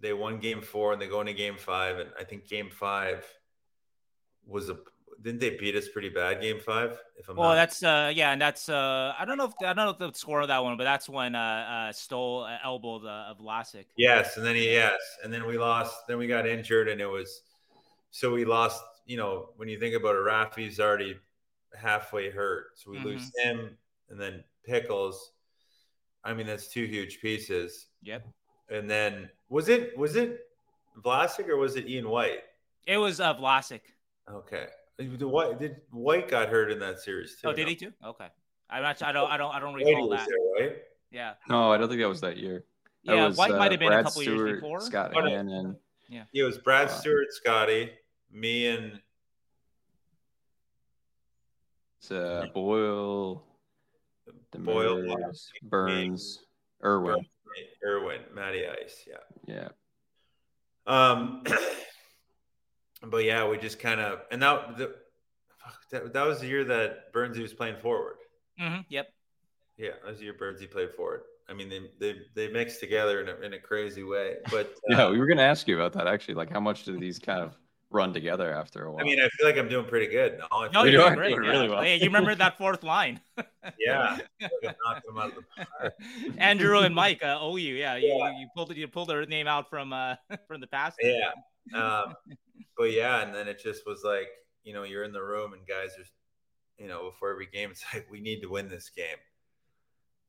they won game four and they go into game five. And I think game five was a didn't they beat us pretty bad game five? If I'm well, not... that's uh yeah, and that's uh I don't know if I don't know if the score of that one, but that's when uh, uh Stoll uh, elbowed uh, of Vlasic. Yes, and then he yes, and then we lost. Then we got injured, and it was so we lost. You know, when you think about it, Raffi's already halfway hurt, so we mm-hmm. lose him, and then Pickles. I mean, that's two huge pieces. Yep. And then was it was it Vlasic or was it Ian White? It was uh, Vlasic. Okay. The White did White got hurt in that series too. Oh, did no? he too? Okay. I'm not. I don't. I don't. I don't recall that. There, right? Yeah. No, I don't think that was that year. That yeah, was, White uh, might have been Brad a couple Stewart, years before. Scott oh, and yeah. It was Brad Stuart, Scotty, me, and it's uh, Boyle, Boyle, Burns, Irwin, Irwin, Matty Ice. Yeah. Yeah. Um. but yeah, we just kind of and that the that, that was the year that Burnsy was playing forward. Mm-hmm. Yep. Yeah, that was the year Burnsy played forward. I mean, they they they mixed together in a in a crazy way. But uh, yeah, we were going to ask you about that actually. Like, how much do these kind of run together after a while? I mean, I feel like I'm doing pretty good. No, no you're doing great. Really well. Hey, you remember that fourth line? yeah, like Andrew and Mike uh, owe you. Yeah, you, yeah. you pulled you pulled their name out from uh from the past. Yeah. Um, but yeah, and then it just was like, you know, you're in the room and guys are, you know, before every game, it's like, we need to win this game.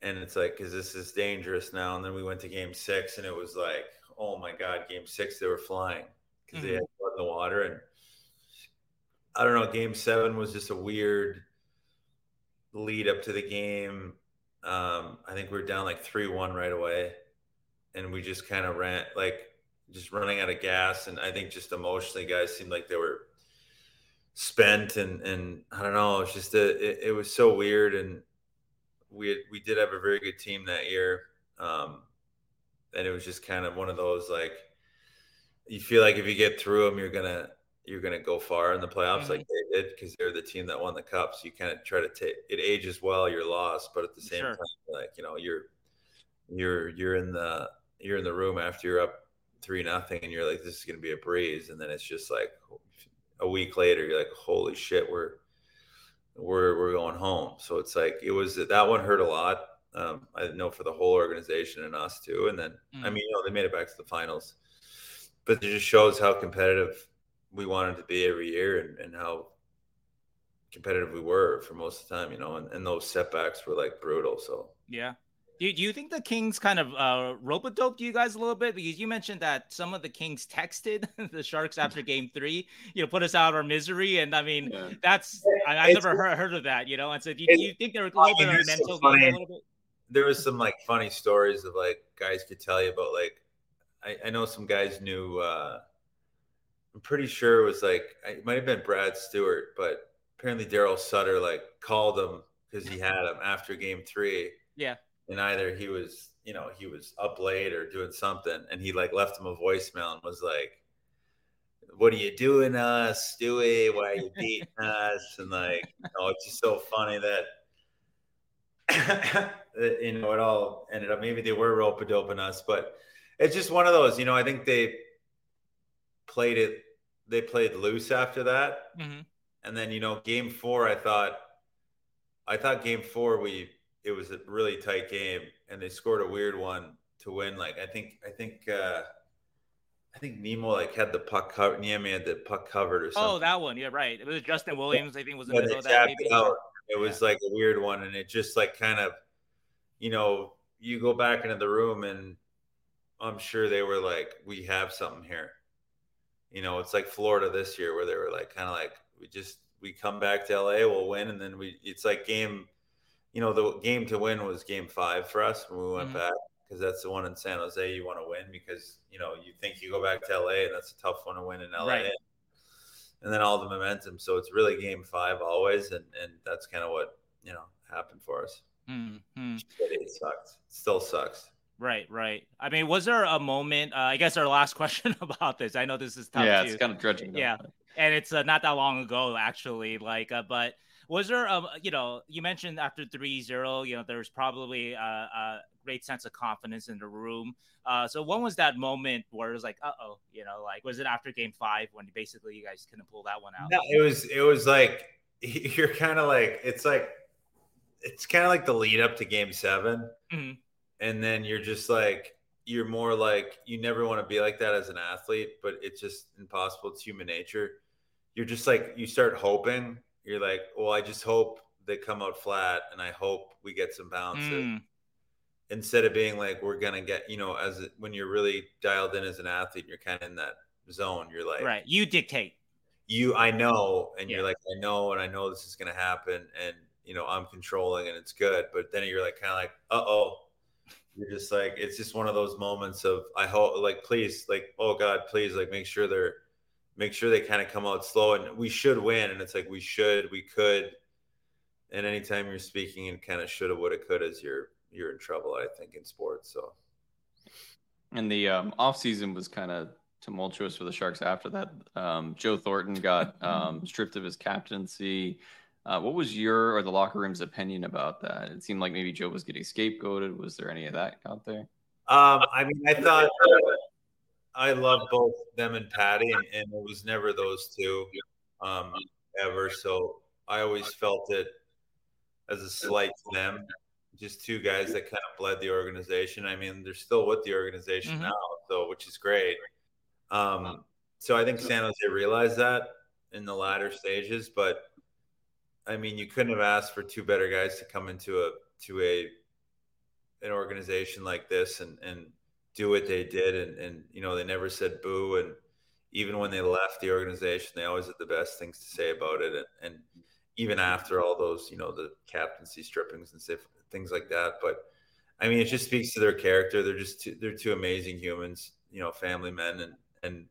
And it's like, because this is dangerous now. And then we went to game six and it was like, oh my God, game six, they were flying because mm-hmm. they had blood in the water. And I don't know, game seven was just a weird lead up to the game. Um, I think we were down like 3 1 right away. And we just kind of ran, like, just running out of gas. And I think just emotionally, guys seemed like they were spent. And, and I don't know, it's just, a, it, it was so weird. And we, had, we did have a very good team that year. Um, and it was just kind of one of those, like, you feel like if you get through them, you're going to, you're to go far in the playoffs mm-hmm. like they did because they're the team that won the cups. You kind of try to take it ages well, you're lost, but at the same sure. time, like, you know, you're, you're, you're in the, you're in the room after you're up three nothing and you're like this is going to be a breeze and then it's just like a week later you're like holy shit we're we're we're going home. So it's like it was that one hurt a lot um, i know for the whole organization and us too and then mm. i mean you know they made it back to the finals but it just shows how competitive we wanted to be every year and, and how competitive we were for most of the time you know and, and those setbacks were like brutal so. Yeah do, do you think the Kings kind of uh, rope doped you guys a little bit? Because you mentioned that some of the Kings texted the Sharks after game three, you know, put us out of our misery. And I mean, yeah. that's, I, have never heard, heard of that, you know? And so do you, do you think there was a little bit of mental funny, a little bit? There was some like funny stories of like guys could tell you about like, I, I know some guys knew, uh, I'm pretty sure it was like, it might have been Brad Stuart, but apparently Darryl Sutter like called him because he had him after game three. Yeah and either he was you know he was up late or doing something and he like left him a voicemail and was like what are you doing us stewie? Why are you beating us? And like you know it's just so funny that you know it all ended up maybe they were rope doping us but it's just one of those you know i think they played it they played loose after that. Mm-hmm. and then you know game four i thought i thought game four we it was a really tight game, and they scored a weird one to win. Like I think I think uh I think Nemo like had the puck covered. Niemi had the puck covered or something. Oh, that one. Yeah, right. It was Justin Williams. I think was in the middle of that. Maybe. Out. it was yeah. like a weird one, and it just like kind of, you know, you go back into the room, and I'm sure they were like, "We have something here." You know, it's like Florida this year, where they were like, kind of like, "We just we come back to LA, we'll win," and then we. It's like game you know, the game to win was game five for us when we went mm-hmm. back because that's the one in San Jose you want to win because, you know, you think you go back to LA and that's a tough one to win in LA. Right. And then all the momentum. So it's really game five always. And, and that's kind of what, you know, happened for us. Mm-hmm. It sucks. Still sucks. Right, right. I mean, was there a moment? Uh, I guess our last question about this. I know this is tough. Yeah, too. it's kind of dredging. Yeah, and it's uh, not that long ago, actually. Like, uh, but was there, um, you know, you mentioned after 3-0, you know, there was probably a, a great sense of confidence in the room. Uh, so when was that moment where it was like, uh oh, you know, like was it after Game Five when basically you guys couldn't pull that one out? No, it was it was like you're kind of like it's like it's kind of like the lead up to Game 7 mm-hmm. and then you're just like you're more like you never want to be like that as an athlete, but it's just impossible. It's human nature. You're just like you start hoping. You're like, well, I just hope they come out flat, and I hope we get some bounce. Mm. Instead of being like, we're gonna get, you know, as when you're really dialed in as an athlete, you're kind of in that zone. You're like, right, you dictate. You, I know, and yeah. you're like, I know, and I know this is gonna happen, and you know, I'm controlling, and it's good. But then you're like, kind of like, uh oh you're just like it's just one of those moments of I hope like please like oh God please like make sure they're make sure they kind of come out slow and we should win and it's like we should we could and anytime you're speaking and kind of shoulda woulda could as you're you're in trouble I think in sports so and the um, off season was kind of tumultuous for the Sharks after that um, Joe Thornton got um, stripped of his captaincy uh, what was your or the locker room's opinion about that? It seemed like maybe Joe was getting scapegoated. Was there any of that out there? Um, I mean, I thought I love both them and Patty, and, and, it was never those two um, ever. So I always felt it as a slight to them. Just two guys that kind of bled the organization. I mean, they're still with the organization mm-hmm. now, so which is great. Um, so I think San Jose realized that in the latter stages, but I mean, you couldn't have asked for two better guys to come into a to a an organization like this and and do what they did and and you know they never said boo. And even when they left the organization they always had the best things to say about it. And, and even after all those you know the captaincy strippings and things like that. But i mean it just speaks to their character. They're just two, they're two amazing humans you know family men. And and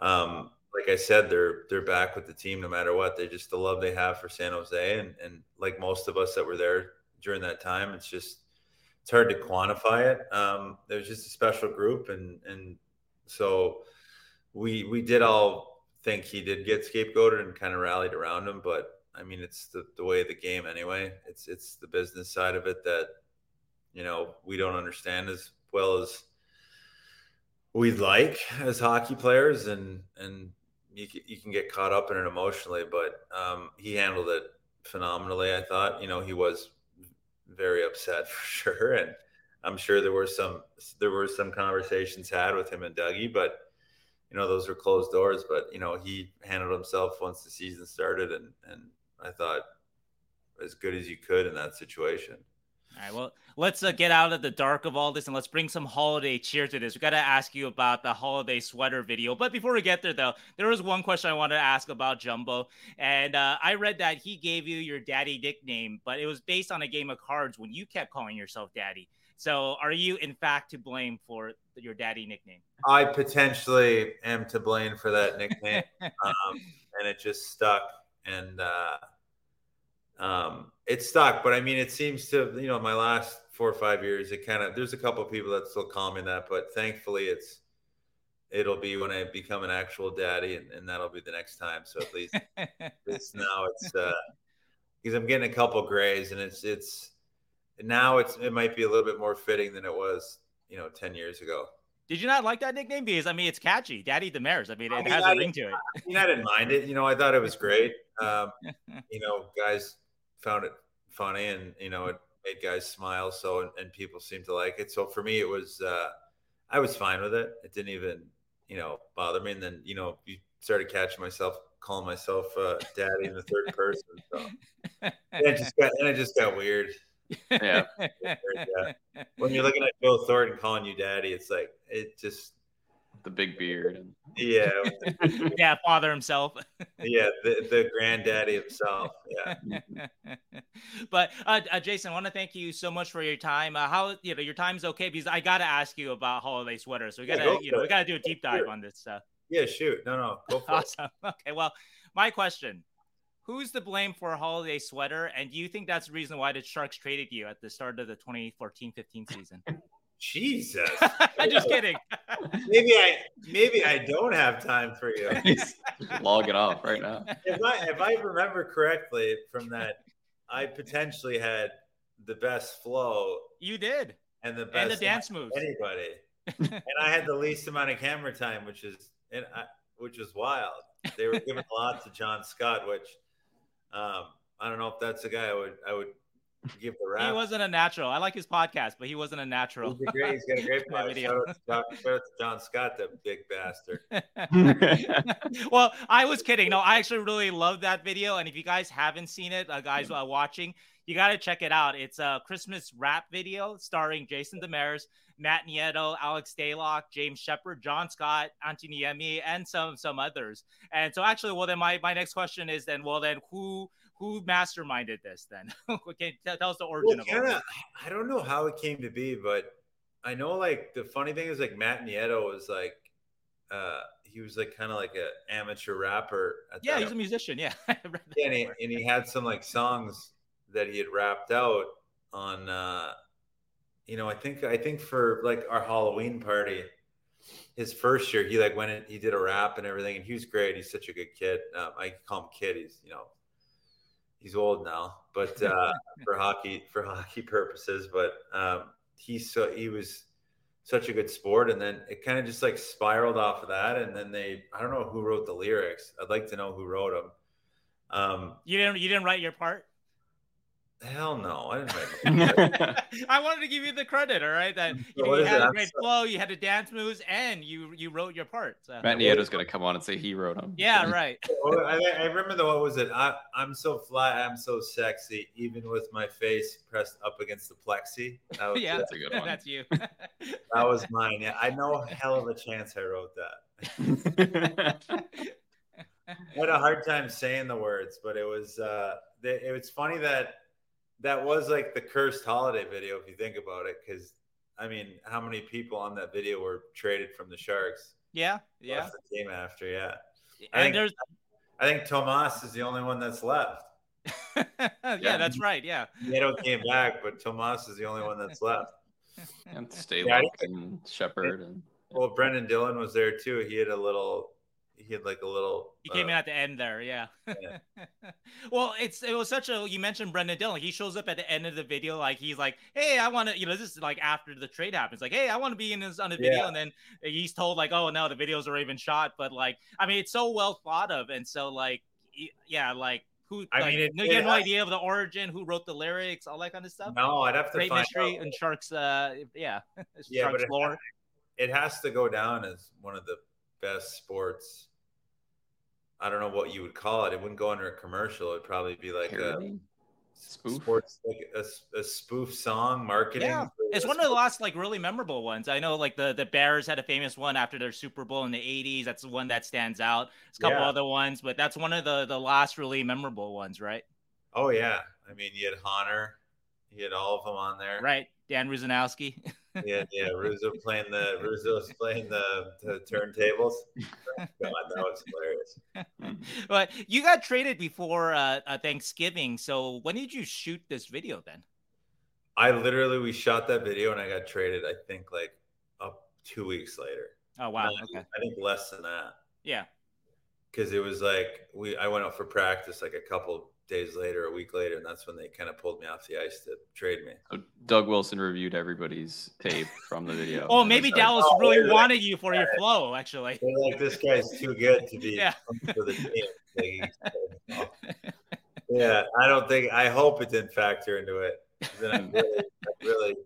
um like I said, they're they're back with the team no matter what. They just the love they have for San Jose, and and like most of us that were there during that time, it's just it's hard to quantify it. Um, there's just a special group, and and so we we did all think he did get scapegoated and kind of rallied around him, but I mean it's the, the way of the game anyway. It's it's the business side of it that you know we don't understand as well as we'd like as hockey players, and and you, you can get caught up in it emotionally, but um, he handled it phenomenally. I thought, you know, he was very upset for sure, and I'm sure there were some there were some conversations had with him and Dougie, but you know those were closed doors. But you know he handled himself once the season started, and and I thought as good as you could in that situation. All right. Well, let's uh, get out of the dark of all this and let's bring some holiday cheer to this. We got to ask you about the holiday sweater video. But before we get there, though, there was one question I wanted to ask about Jumbo. And uh, I read that he gave you your daddy nickname, but it was based on a game of cards when you kept calling yourself daddy. So are you, in fact, to blame for your daddy nickname? I potentially am to blame for that nickname. um, and it just stuck. And, uh, um, it stuck. But I mean, it seems to you know my last four or five years, it kind of there's a couple people that still call me that, but thankfully it's it'll be when I become an actual daddy, and, and that'll be the next time. So at least it's now it's uh because I'm getting a couple grays, and it's it's now it's it might be a little bit more fitting than it was you know ten years ago. Did you not like that nickname? Because I mean, it's catchy, Daddy Demers. I mean, it I mean, has I, a ring to it. I mean, I didn't mind it. You know, I thought it was great. Um, you know, guys found it funny and you know it made guys smile so and, and people seemed to like it so for me it was uh, i was fine with it it didn't even you know bother me and then you know you started catching myself calling myself uh, daddy in the third person so and it just got and it just got weird yeah. yeah. When you're looking at Joe Thornton calling you daddy, it's like it just the big beard. Yeah. yeah, father himself. yeah, the, the granddaddy himself. Yeah. but uh, uh, Jason, I want to thank you so much for your time. Uh, how you know your time's okay because I got to ask you about holiday sweaters. So we got to yeah, you know we got to do a deep dive sure. on this stuff. Yeah, shoot. No, no, go for awesome. it. Okay, well, my question. Who's to blame for a holiday sweater? And do you think that's the reason why the Sharks traded you at the start of the 2014-15 season? Jesus. I'm just kidding. maybe I maybe I don't have time for you. Log it off right now. If I if I remember correctly from that, I potentially had the best flow. You did. And the best and the dance moves. Anybody. and I had the least amount of camera time, which is and I, which was wild. They were giving a lot to John Scott, which um, I don't know if that's the guy I would I would give the rap. He wasn't a natural. I like his podcast, but he wasn't a natural. He's, a great, he's got a great podcast. Shout out, John, shout out to John Scott, that big bastard. well, I was kidding. No, I actually really love that video. And if you guys haven't seen it, uh, guys uh, watching, you got to check it out. It's a Christmas rap video starring Jason Demers, Matt Nieto, Alex Stalock, James Sheppard, John Scott, Antti Niemi, and some some others. And so, actually, well, then my, my next question is then, well, then who who masterminded this? Then, okay, tell, tell us the origin well, kinda, of it. I don't know how it came to be, but I know like the funny thing is like Matt Nieto was like. Uh, he was like kind of like an amateur rapper. yeah, he's a musician. Yeah, yeah, and he, and he had some like songs that he had rapped out on uh you know i think i think for like our halloween party his first year he like went in he did a rap and everything and he was great he's such a good kid um, i call him kid he's you know he's old now but uh for hockey for hockey purposes but um he's so he was such a good sport and then it kind of just like spiraled off of that and then they i don't know who wrote the lyrics. I'd like to know who wrote them um you didn't you didn't write your part Hell no, I didn't. I wanted to give you the credit. All right, that you, know, you had a great so... flow, you had a dance moves, and you you wrote your part. So. Matt Nieto's gonna come on and say he wrote them. Yeah, right. I, I, remember the what was it? I, I'm so fly, I'm so sexy, even with my face pressed up against the plexi. That was, yeah, that's a good one. That's you. that was mine. Yeah, I know a hell of a chance I wrote that. I had a hard time saying the words, but it was uh, it was funny that that was like the cursed holiday video if you think about it because i mean how many people on that video were traded from the sharks? Yeah yeah. the team after yeah. I think, there's i think tomas is the only one that's left. Yeah, yeah, that's right yeah. Nieto came back but tomas is the only one that's left. And Stalock yeah, and Sheppard and well brendan dillon was there too. He had a little he had like a little. He came uh, in at the end there, yeah. yeah. well, it's it was such a. You mentioned Brendan Dillon. He shows up at the end of the video, like he's like, "Hey, I want to," you know, this is like after the trade happens. Like, "Hey, I want to be in this on the video," yeah. and then he's told like, "Oh no, the videos are even shot." But like, I mean, it's so well thought of, and so like, yeah, like who I like, mean, it, you have no idea of the origin, who wrote the lyrics, all that kind of stuff. No, I'd have to Great find mystery out. and Sharks. Uh, yeah, yeah, Sharks but it, lore. it has to go down as one of the best sports I don't know what you would call it. It wouldn't go under a commercial. It'd probably be like Parody? a spoof, sports, like a, a spoof song marketing. Yeah, it's one of the last like really memorable ones. I know like the the Bears had a famous one after their Super Bowl in the '80s. That's the one that stands out. There's a couple yeah. other ones, but that's one of the the last really memorable ones, right? Oh yeah, I mean you had Honor, you had all of them on there, right? Dan Rusanowsky. yeah, yeah. Russo playing the Russo's playing the, the turntables. God, that was hilarious. but you got traded before uh, uh, Thanksgiving. So when did you shoot this video then? I literally we shot that video and I got traded. I think like up two weeks later. Oh wow! okay. I think less than that. Yeah. Because it was like we I went out for practice like a couple days later, a week later, and that's when they kind of pulled me off the ice to trade me. So Doug Wilson reviewed everybody's tape from the video. oh, maybe Dallas oh, really wanted you for your flow, actually. They're like, this guy's too good to be yeah. for the team. yeah, I don't think. I hope it didn't factor into it. Then I'd really, I'd really,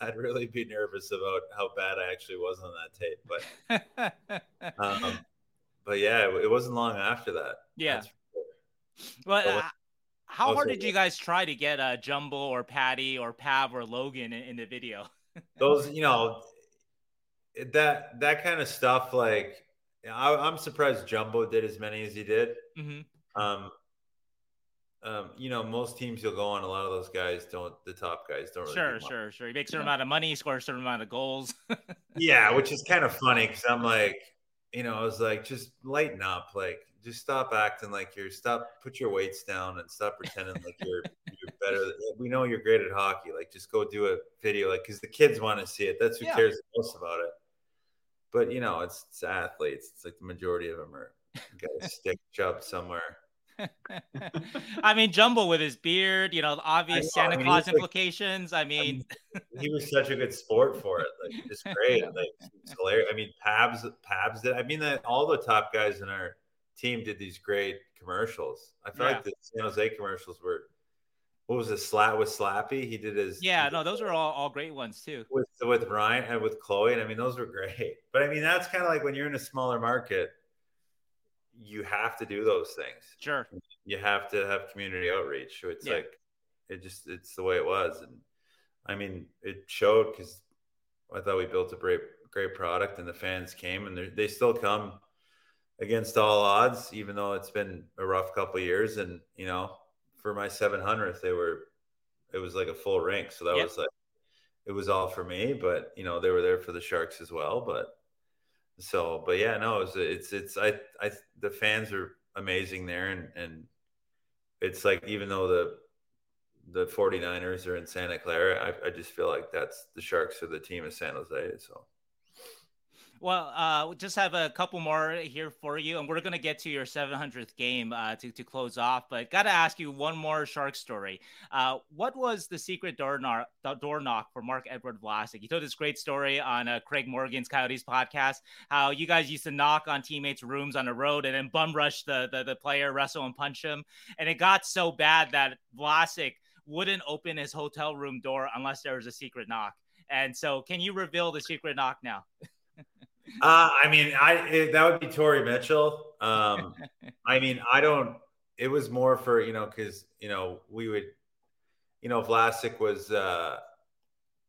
I'd really be nervous about how bad I actually was on that tape. But, um, but yeah, it, it wasn't long after that. Yeah. That's but uh, how hard did you guys try to get uh, Jumbo or Patty or Pav or Logan in, in the video? Those, you know, that that kind of stuff. Like, I, am surprised Jumbo did as many as he did. Mm-hmm. Um, um, you know, most teams you'll go on, a lot of those guys don't. The top guys don't. Really sure, sure, sure. He makes a certain yeah. amount of money, scores a certain amount of goals. yeah, which is kind of funny because I'm like, you know, I was like, just lighten up, like just stop acting like you're stop put your weights down and stop pretending like you're you're better we know you're great at hockey like just go do a video like because the kids want to see it that's who yeah. cares most about it but you know it's, it's athletes it's like the majority of them are got a stick job somewhere I mean, Jumbo with his beard, you know, the obvious know, Santa I mean, Claus implications. Like, I mean, I mean, he was such a good sport for it. Like, it's great. Like, it's hilarious. I mean, Pavs, Pavs did. I mean, that all the top guys in our team did these great commercials. I feel yeah. like the San Jose commercials were what was it? Slat with Slappy. He did his. Yeah, no, those are all, all great ones too. With with Ryan and with Clowe, and I mean those were great. But I mean that's kind of like when you're in a smaller market, you have to do those things. Sure. You have to have community outreach. So it's yeah. like it just it's the way it was, and I mean it showed because I thought we built a great great product, and the fans came, and they still come against all odds, even though it's been a rough couple years, and you know for my 700th, they were, it was like a full rink. So that yep. was like, it was all for me, but you know, they were there for the Sharks as well. But so, but yeah, no, it was, it's, it's, I, I, the fans are amazing there. And, and it's like, even though the, the 49ers are in Santa Clara, I, I just feel like that's the Sharks are the team of San Jose. So, well, uh, we just have a couple more here for you, and we're going to get to your 700th game uh, to, to close off. But got to ask you one more Shark story. Uh, what was the secret door knock, door knock for Marc-Edouard Vlasic? You told this great story on uh, Craig Morgan's Coyotes podcast, how you guys used to knock on teammates' rooms on the road and then bum rush the, the, the player, wrestle and punch him. And it got so bad that Vlasic wouldn't open his hotel room door unless there was a secret knock. And so, can you reveal the secret knock now? Uh, I mean, I it, that would be Torrey Mitchell. Um, I mean, I don't. It was more for you know because you know we would, you know, Vlasic was, uh,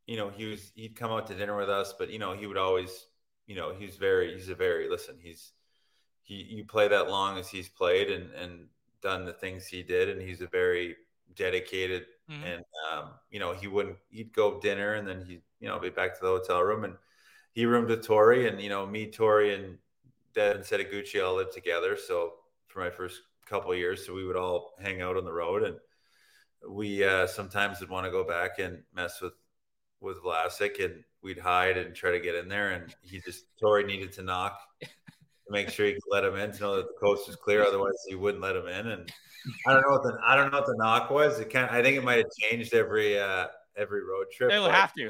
you know, he was he'd come out to dinner with us, but you know he would always, you know, he's very he's a very listen he's he you play that long as he's played and and done the things he did, and he's a very dedicated mm-hmm. and um, you know he wouldn't he'd go dinner and then he you know be back to the hotel room and he roomed with Torrey, and you know me, Torrey, and Devin Setoguchi all lived together. So for my first couple years, so we would all hang out on the road, and we uh, sometimes would want to go back and mess with with Vlasic, and we'd hide and try to get in there. And he just Torrey needed to knock to make sure he could let him in to know that the coast was clear. Otherwise, he wouldn't let him in. And I don't know what the I don't know what the knock was. It kind I think it might have changed every uh, every road trip. They will have to.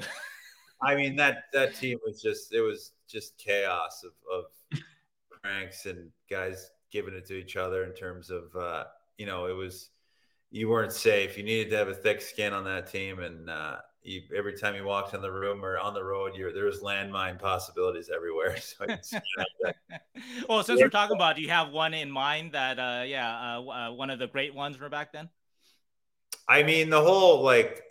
I mean that that team was just it was just chaos of, of pranks and guys giving it to each other in terms of uh, you know it was you weren't safe. You needed to have a thick skin on that team, and uh, you, every time you walked in the room or on the road, you there was landmine possibilities everywhere. So well, since yeah. we're talking about, do you have one in mind that uh, yeah, uh, uh, one of the great ones from back then? I mean, the whole like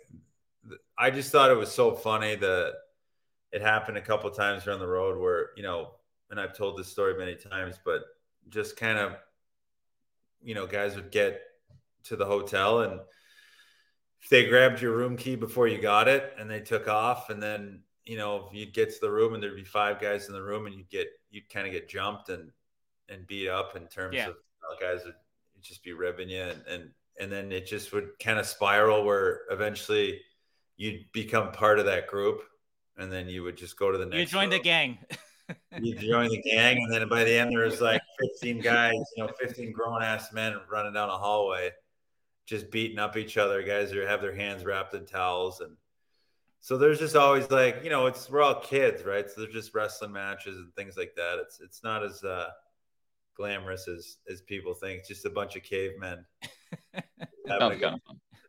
I just thought it was so funny that it happened a couple times around the road where you know, and I've told this story many times, but just kind of, you know, guys would get to the hotel and they grabbed your room key before you got it and they took off and then you know you'd get to the room and there'd be five guys in the room and you'd get you'd kind of get jumped and and beat up in terms yeah. of guys would just be ribbing you and, and and then it just would kind of spiral where eventually you'd become part of that group, and then you would just go to the next. You join the gang. you join the gang, and then by the end, there was like 15 guys, you know, 15 grown ass men running down a hallway, just beating up each other. Guys who have their hands wrapped in towels, and so there's just always like, you know, it's we're all kids, right? So there's just wrestling matches and things like that. It's it's not as uh, glamorous as as people think. It's just a bunch of cavemen. having, a,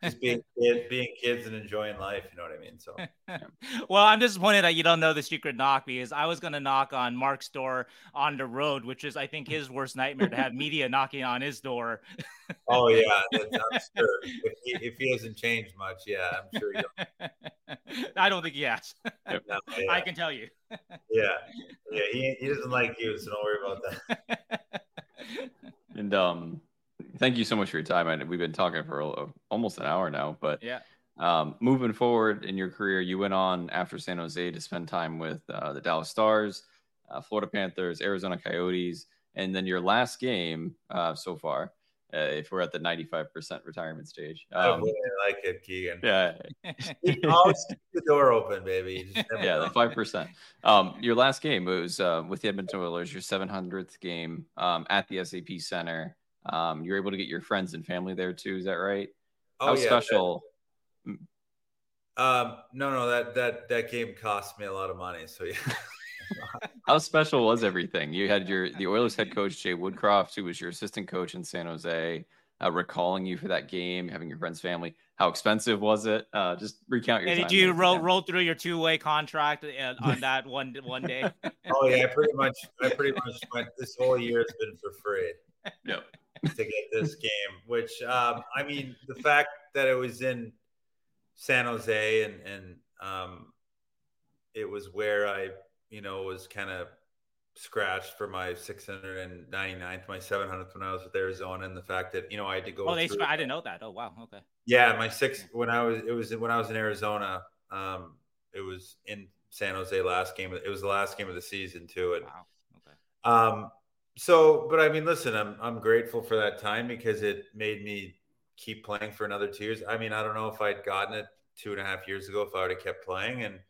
just being kid, being kids and enjoying life. You know what I mean? So, well, I'm disappointed that you don't know the secret knock because I was going to knock on Mark's door on the road, which is, I think, his worst nightmare to have media knocking on his door. oh yeah, I'm sure. If he, if he hasn't changed much, yeah, I'm sure. He. I don't think he has. No, yeah. I can tell you. yeah, yeah, he, he doesn't like you, so don't worry about that. and um thank you so much for your time. I, we've been talking for a, almost an hour now, but yeah. Um, moving forward in your career, you went on after San Jose to spend time with uh, the Dallas Stars, uh, Florida Panthers, Arizona Coyotes, and then your last game uh, so far, uh, if we're at the 95% retirement stage. Um, I really like it, Keegan. Yeah. always keep the door open, baby. Yeah, the 5%. Um, your last game was uh, with the Edmonton Oilers, your 700th game um, at the SAP Center. Um, you're able to get your friends and family there too. Is that right? Oh, How yeah, special? That, um, no, no, that that that game cost me a lot of money. So yeah. How special was everything? You had your the Oilers head coach Jay Woodcroft, who was your assistant coach in San Jose. uh, recalling you for that game, having your friend's family. How expensive was it? Uh, just recount your. And did you roll roll through your two way contract uh, on that one one day? oh yeah, pretty much. I pretty much went. This whole year has been for free. Yep. To get this game, which um, I mean, the fact that it was in San Jose and and um, it was where I, you know, was kind of scratched for my 699th, my 700th when I was with Arizona, and the fact that you know I had to go. Oh, they I didn't know that. Oh, wow. Okay. Yeah, my six when I was it was when I was in Arizona. Um, it was in San Jose last game. It was the last game of the season too. And wow. Okay. Um, so, but I mean, listen, I'm I'm grateful for that time because it made me keep playing for another two years. I mean, I don't know if I'd gotten it two and a half years ago if I would have kept playing and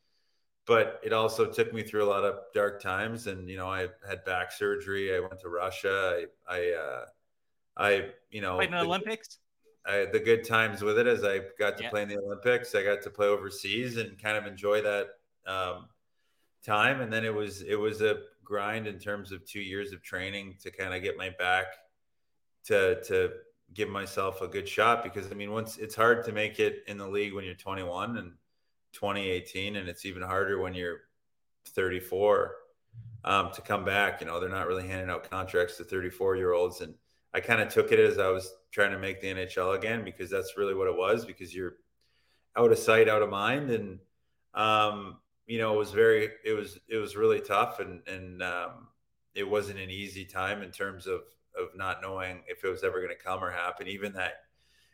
but it also took me through a lot of dark times and you know i had back surgery i went to russia i i uh i you know in the olympics I, the good times with it as i got to yeah. play in the olympics i got to play overseas and kind of enjoy that um, time and then it was it was a grind in terms of two years of training to kind of get my back to to give myself a good shot because i mean once it's hard to make it in the league when you're 21 and 2018, and it's even harder when you're 34 um, to come back. You know, they're not really handing out contracts to 34 year olds, and I kind of took it as I was trying to make the NHL again because that's really what it was. Because you're out of sight, out of mind, and um, you know, it was very, it was, it was really tough, and and um, it wasn't an easy time in terms of of not knowing if it was ever going to come or happen. Even that,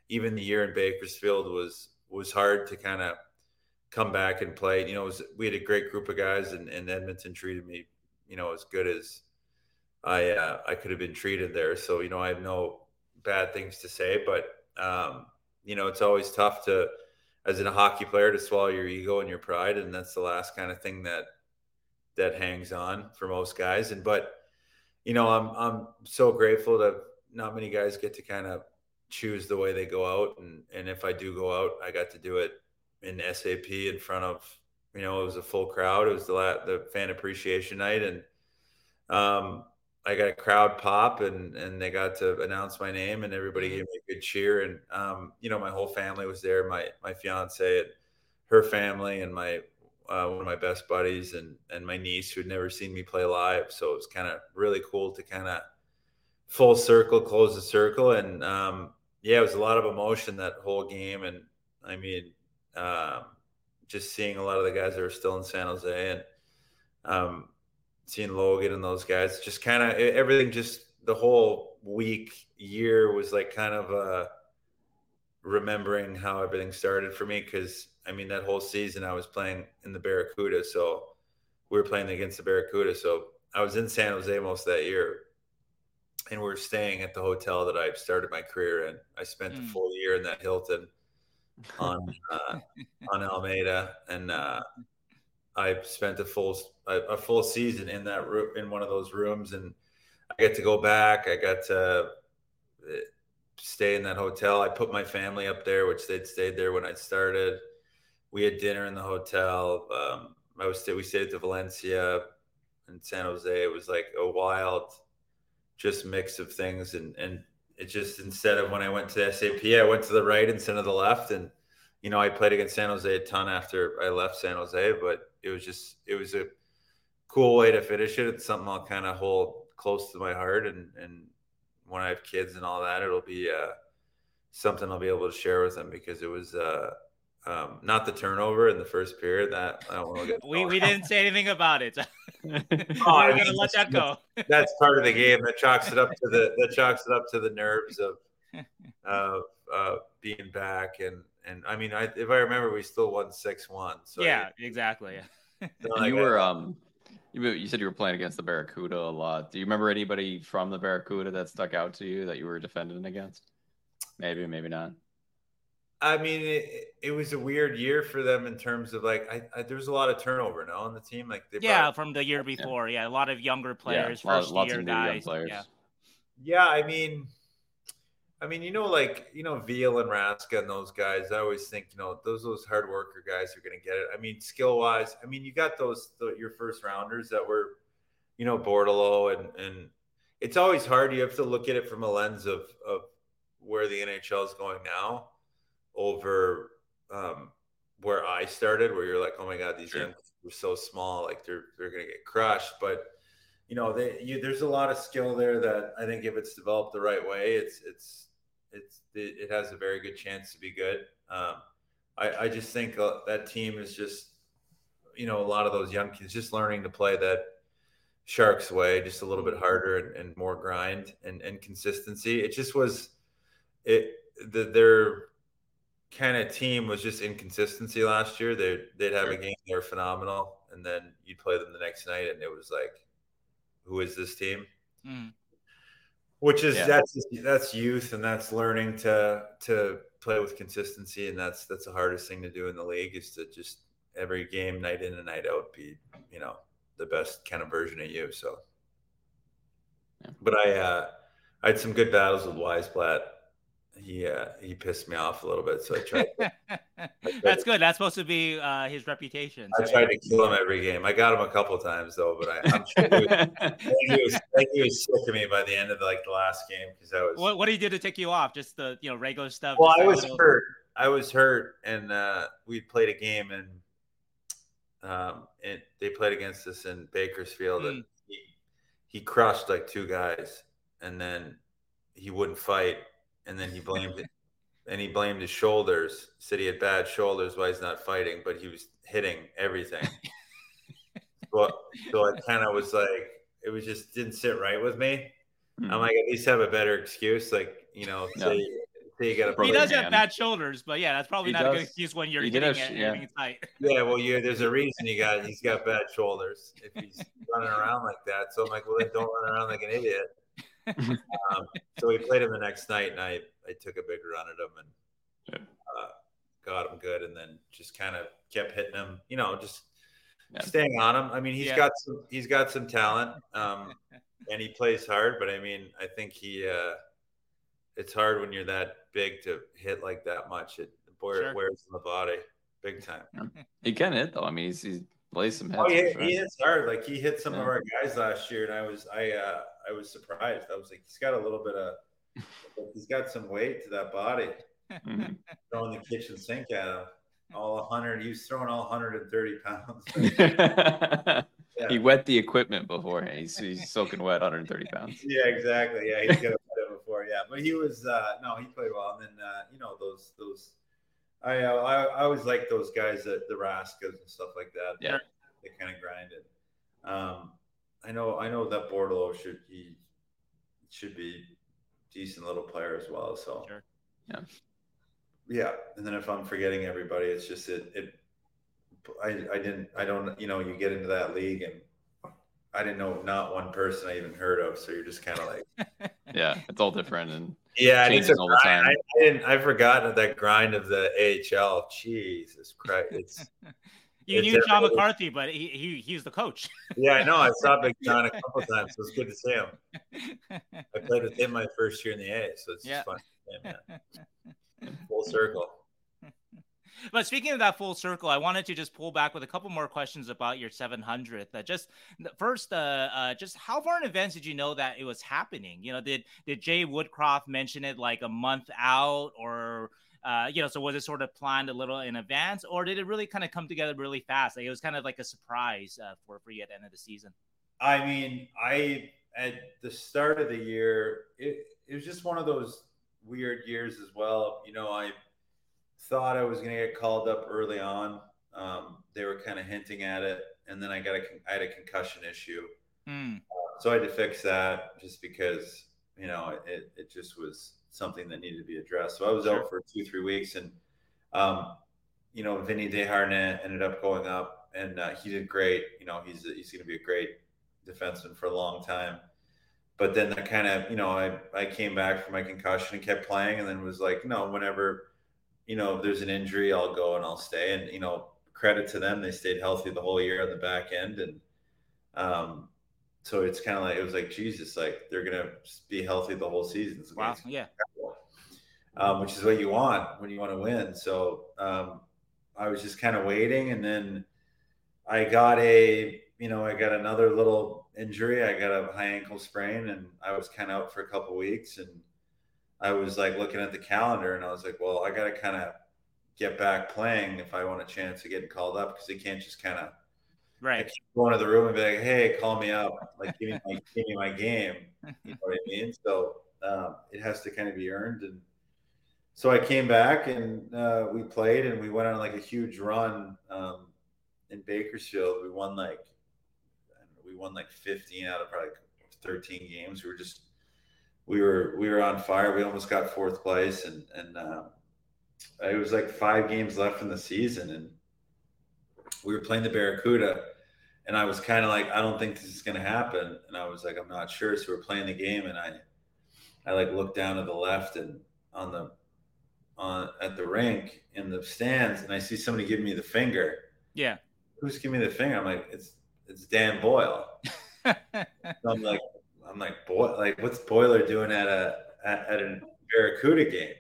even the year in Bakersfield was was hard to kind of come back and play. You know, was, we had a great group of guys, and, and, Edmonton treated me, you know, as good as I uh, I could have been treated there. So you know, I have no bad things to say, but um, you know, it's always tough to, as in a hockey player, to swallow your ego and your pride, and that's the last kind of thing that that hangs on for most guys. And but you know, I'm I'm so grateful that not many guys get to kind of choose the way they go out, and and if I do go out, I got to do it in SAP in front of you know it was a full crowd. It was the the fan appreciation night, and um, I got a crowd pop, and and they got to announce my name, and everybody mm-hmm. gave me a good cheer, and um, you know my whole family was there. My my fiance and her family, and my uh, one of my best buddies, and and my niece who had never seen me play live. So it was kind of really cool to kind of full circle, close the circle, and um, yeah, it was a lot of emotion that whole game, and I mean um, just seeing a lot of the guys that are still in San Jose and um, seeing Logan and those guys, just kind of everything, just the whole week, year was like kind of uh, remembering how everything started for me. Cause I mean, that whole season I was playing in the Barracuda. So we were playing against the Barracuda. So I was in San Jose most of that year. And we are staying at the hotel that I started my career in. I spent mm. the full year in that Hilton on uh, on Alameda, and uh, I spent a full a, full season in that room in one of those rooms, and I get to go back. I got to uh, stay in that hotel. I put my family up there, which they'd stayed there when I started. We had dinner in the hotel. Um, I was we stayed at Valencia in San Jose. It was like a wild, just mix of things, and and it just instead of when I went to SAP, I went to the right instead of the left. And, you know, I played against San Jose a ton after I left San Jose, but it was just, it was a cool way to finish it. It's something I'll kind of hold close to my heart. And, and when I have kids and all that, it'll be uh, something I'll be able to share with them because it was, uh, um, not the turnover in the first period. That I don't know. we we didn't say anything about it. oh, I'm gonna let that go. that's part of the game. That chalks it up to the that chalks it up to the nerves of of uh, being back and and I mean, I, if I remember, we still won six one. So yeah, I, exactly. you were um. You said you were playing against the Barracuda a lot. Do you remember anybody from the Barracuda that stuck out to you that you were defending against? Maybe, maybe not. I mean, it, it, was a weird year for them in terms of like, I, I there was a lot of turnover now on the team. Like, they yeah, from the year before, yeah, a lot of younger players, yeah, first year guys. Yeah. yeah, I mean, I mean, you know, like you know, Veal and Raska and those guys. I always think, you know, those those hard worker guys are going to get it. I mean, skill wise, I mean, you got those the, your first rounders that were, you know, Bordeleau and and it's always hard. You have to look at it from a lens of of where the NHL is going now over um, where I started, where you're like, oh my god, these sure. young were so small, like they're they're gonna get crushed. But you know, they, you, there's a lot of skill there that I think if it's developed the right way, it's it's it's it, it has a very good chance to be good. Um, I, I just think uh, that team is just, you know, a lot of those young kids just learning to play that Sharks way, just a little bit harder and, and more grind and, and consistency. It just was it the, their kind of team was just inconsistency last year. They they'd have a game, they're phenomenal, and then you'd play them the next night, and it was like, who is this team? Mm. Which is yeah. that's that's youth and that's learning to to play with consistency, and that's that's the hardest thing to do in the league is to just every game, night in and night out, be you know the best kind of version of you. So, yeah. but I uh, I had some good battles with Wise Wiesblatt. He uh, he pissed me off a little bit, so I tried. To, I tried That's to, good. That's supposed to be uh, his reputation. I tried to kill him every game. I got him a couple times though, but I, am sure he was, he was, he was sick of me by the end of like the last game because I was. What What did he do to tick you off? Just the you know regular stuff. Well, I was little... hurt. I was hurt, and uh, we played a game, and um, and they played against us in Bakersfield, mm. and hmm. he, he crushed like two guys, and then he wouldn't fight, and then he blamed it, and he blamed his shoulders. Said he had bad shoulders, why he's not fighting, but he was hitting everything. so, so I kind of was like, it was just didn't sit right with me. Mm. I'm like, at least have a better excuse, like you know, say say you got a. Problem. He does have bad shoulders, but yeah, that's probably he not does. a good excuse when you're he hitting it, yeah. tight. yeah, well, yeah, there's a reason he got he's got bad shoulders if he's running around like that. So I'm like, well, then don't run around like an idiot. Um, so we played him the next night, and I I took a big run at him and uh, got him good, and then just kind of kept hitting him. You know, just yeah. staying on him. I mean, he's yeah. got some he's got some talent, um, and he plays hard. But I mean, I think he. Uh, it's hard when you're that big to hit like that much. It wears, sure. wears in the body big time. He can hit though. I mean, he's, he's plays some hits. Oh, yeah, sure. he hits hard. Like he hit some yeah. of our guys last year, and I was I uh, I was surprised. I was like, he's got a little bit of he's got some weight to that body. Mm-hmm. Throwing the kitchen sink at him. All 100. He was throwing all 130 pounds. yeah. He wet the equipment beforehand. He's, he's soaking wet 130 pounds. Yeah, exactly. Yeah, he's got it before. yeah. But he was uh, no, he played well. And then uh, you know those those I, uh, I I always like those guys that the Raskas and stuff like that. Yeah, they kind of grinded. Um, I know I know that Bordeleau should he should be decent little player as well. So sure. yeah, yeah. And then if I'm forgetting everybody, it's just it it. I, I didn't I don't you know you get into that league and I didn't know not one person I even heard of. So you're just kind of like, yeah, it's all different and yeah, it's all the time. I, I, didn't. I forgot that grind of the AHL. Jesus Christ, it's. you knew John McCarthy, but he, he he's the coach. yeah, I know. I saw Big John a couple times. So it's good to see him. I played with him my first year in the A, so it's yeah. fun. Yeah, Full circle. But speaking of that full circle, I wanted to just pull back with a couple more questions about your 700th. Uh, just first, uh, uh, just how far in advance did you know that it was happening? You know, did did Jay Woodcroft mention it like a month out, or uh, you know, so was it sort of planned a little in advance, or did it really kind of come together really fast? Like it was kind of like a surprise uh, for for you at the end of the season. I mean, I at the start of the year, it it was just one of those weird years as well. You know, I thought I was going to get called up early on. Um, they were kind of hinting at it, and then I got a I had a concussion issue, mm. uh, so I had to fix that just because you know it it just was something that needed to be addressed. So I was sure. out for two three weeks, and um, you know Vinny Desharnais ended up going up, and uh, he did great. You know he's he's going to be a great defenseman for a long time. But then that kind of you know I I came back from my concussion and kept playing, and then was like no whenever you know, if there's an injury, I'll go and I'll stay. And, you know, credit to them. They stayed healthy the whole year on the back end. And um, so it's kind of like, it was like, Jesus, like they're going to be healthy the whole season. Wow. Yeah. Um, which is what you want when you want to win. So um, I was just kind of waiting. And then I got a, you know, I got another little injury. I got a high ankle sprain and I was kind of out for a couple weeks. And I was like looking at the calendar and I was like, well, I got to kind of get back playing if I want a chance of getting called up because they can't just kind of right go into the room and be like, hey, call me up, like give me my, give me my game. You know what I mean? So um, it has to kind of be earned. And so I came back and uh, we played and we went on like a huge run um, in Bakersfield. We won like we won like 15 out of probably 13 games. We were just we were we were on fire. We almost got fourth place, and and um, it was like five games left in the season, and we were playing the Barracuda, and I was kind of like, I don't think this is going to happen, and I was like, I'm not sure. So we're playing the game, and I I like looked down to the left and on the on at the rink in the stands, and I see somebody giving me the finger. Yeah, who's giving me the finger? I'm like, it's it's Dan Boyle. so I'm like, I'm like, boy, like what's Boiler doing at a at, at a Barracuda game?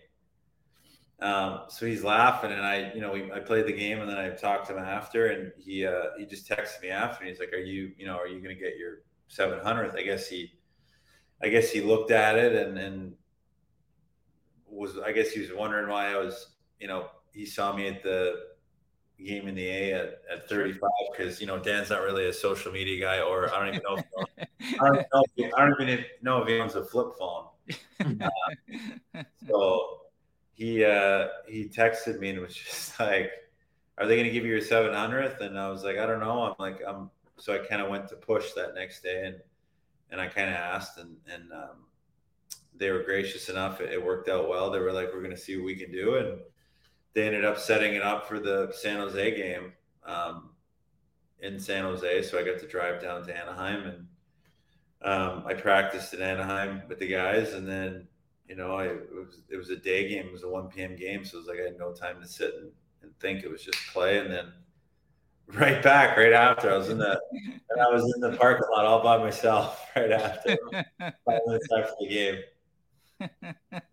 Um, so he's laughing, and I, you know, we, I played the game, and then I talked to him after, and he uh, he just texted me after, and he's like, "Are you, you know, are you going to get your 700th?" I guess he, I guess he looked at it and and was, I guess he was wondering why I was, you know, he saw me at the game in the A at, at 35 because you know Dan's not really a social media guy, or I don't even know. If, I, don't know if, I don't even know if he owns a flip phone. Uh, so he uh, he texted me and was just like, "Are they going to give you your 700th?" And I was like, "I don't know." I'm like, "I'm." So I kind of went to push that next day, and and I kind of asked, and and um, they were gracious enough. It, it worked out well. They were like, "We're going to see what we can do," and they ended up setting it up for the San Jose game um, in San Jose. So I got to drive down to Anaheim and um, I practiced in Anaheim with the guys. And then, you know, I, it, was, it was a day game. It was a 1 p.m. game. So it was like I had no time to sit and, and think. It was just play. And then right back right after I was in the and I was in the parking lot all by myself right after five minutes after the game.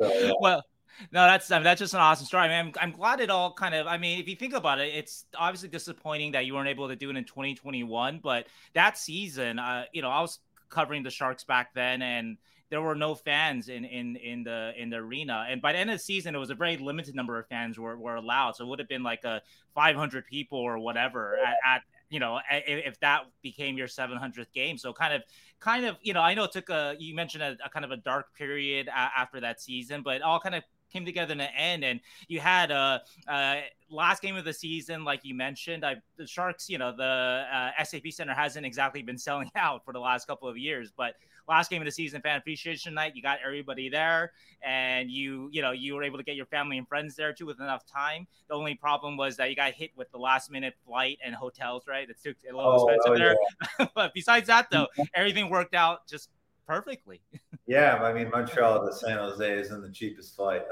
So, yeah. Well, no, that's I mean, that's just an awesome story. I mean, I'm, I'm glad it all kind of. I mean, if you think about it, it's obviously disappointing that you weren't able to do it in 2021. But that season, uh, you know, I was covering the Sharks back then, and there were no fans in in in the in the arena. And by the end of the season, it was a very limited number of fans were, were allowed. So it would have been like a 500 people or whatever at, at you know if that became your 700th game so kind of kind of you know i know it took a you mentioned a, a kind of a dark period after that season but all kind of came together in the end. And you had a, a last game of the season, like you mentioned. I, the Sharks, you know, the uh, SAP Center hasn't exactly been selling out for the last couple of years, but last game of the season, fan appreciation night, you got everybody there, and you, you know, you were able to get your family and friends there too with enough time. The only problem was that you got hit with the last minute flight and hotels, right? It took a little oh, expensive oh, there, yeah. but besides that, though, everything worked out just perfectly. yeah, I mean Montreal to San Jose isn't the cheapest flight.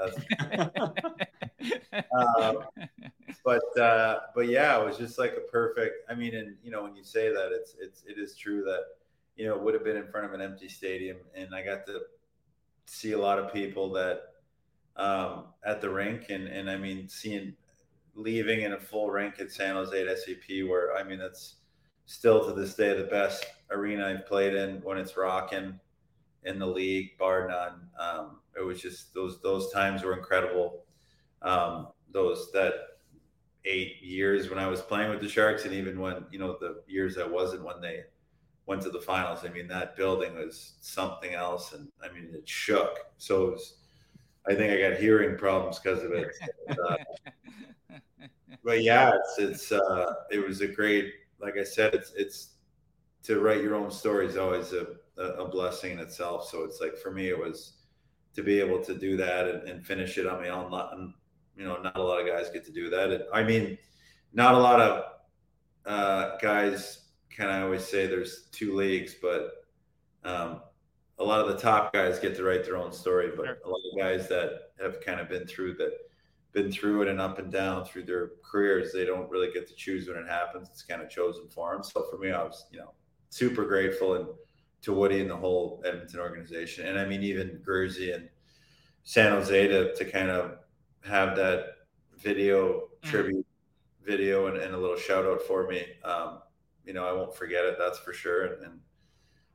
um, but uh, but yeah, it was just like a perfect. I mean, and you know when you say that, it's it's it is true that you know it would have been in front of an empty stadium, and I got to see a lot of people that um, at the rink, and and I mean seeing leaving in a full rink at San Jose at SAP, where I mean that's still to this day the best arena I've played in when it's rocking in the league, bar none. Um, it was just those those times were incredible. Um, those that eight years when I was playing with the Sharks, and even when you know the years I wasn't when they went to the finals. I mean, that building was something else, and I mean it shook. So it was, I think I got hearing problems because of it. uh, but yeah, it's it's uh, it was a great. Like I said, it's it's to write your own story is always a a, blessing in itself. So it's like for me, it was to be able to do that and, and finish it on my own. Not, you know, not a lot of guys get to do that. And, I mean, not a lot of uh, guys can I always say there's two leagues, but um, a lot of the top guys get to write their own story. But a lot of guys that have kind of been through that, been through it and up and down through their careers, they don't really get to choose when it happens. It's kind of chosen for them. So for me, I was, you know, super grateful and to Woody and the whole Edmonton organization. And I mean, even Gurzy and San Jose to, to kind of have that video mm. tribute video and, and, a little shout out for me. Um, you know, I won't forget it. That's for sure. And, and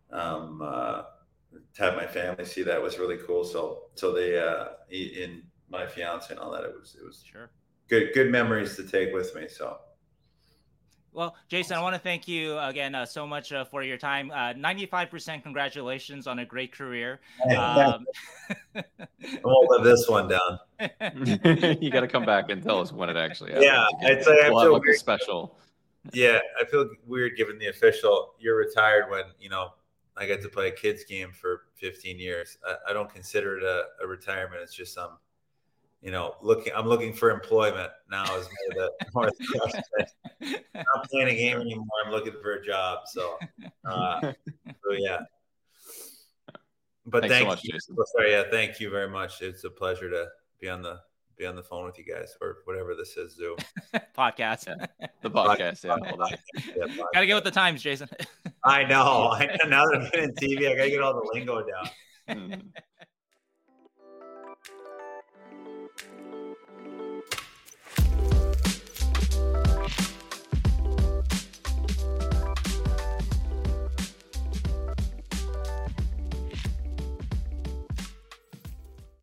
um, uh, to have my family see that was really cool. So so they uh, in my fiance and all that, it was it was sure good good memories to take with me. So. Well, Jason, I want to thank you again uh, so much uh, for your time. Uh, 95% congratulations on a great career. Um, I won't live this one down. you got to come back and tell us when it actually happens. Yeah, I'd say we'll I feel like a special. Yeah, I feel weird given the official. You're retired when you know I get to play a kids game for 15 years. I, I don't consider it a, a retirement. It's just some you know, looking, I'm looking for employment now is more the, more the I'm not playing a game anymore. I'm looking for a job. So, uh, so yeah. But Thanks thank so much, you. Jason. Sorry, yeah, thank you very much. It's a pleasure to be on the be on the phone with you guys or whatever this is, Zoom podcast. Yeah. The podcast, yeah. yeah gotta get with the times, Jason. I know. I know. Now that I'm getting TV, I gotta get all the lingo down. Mm-hmm.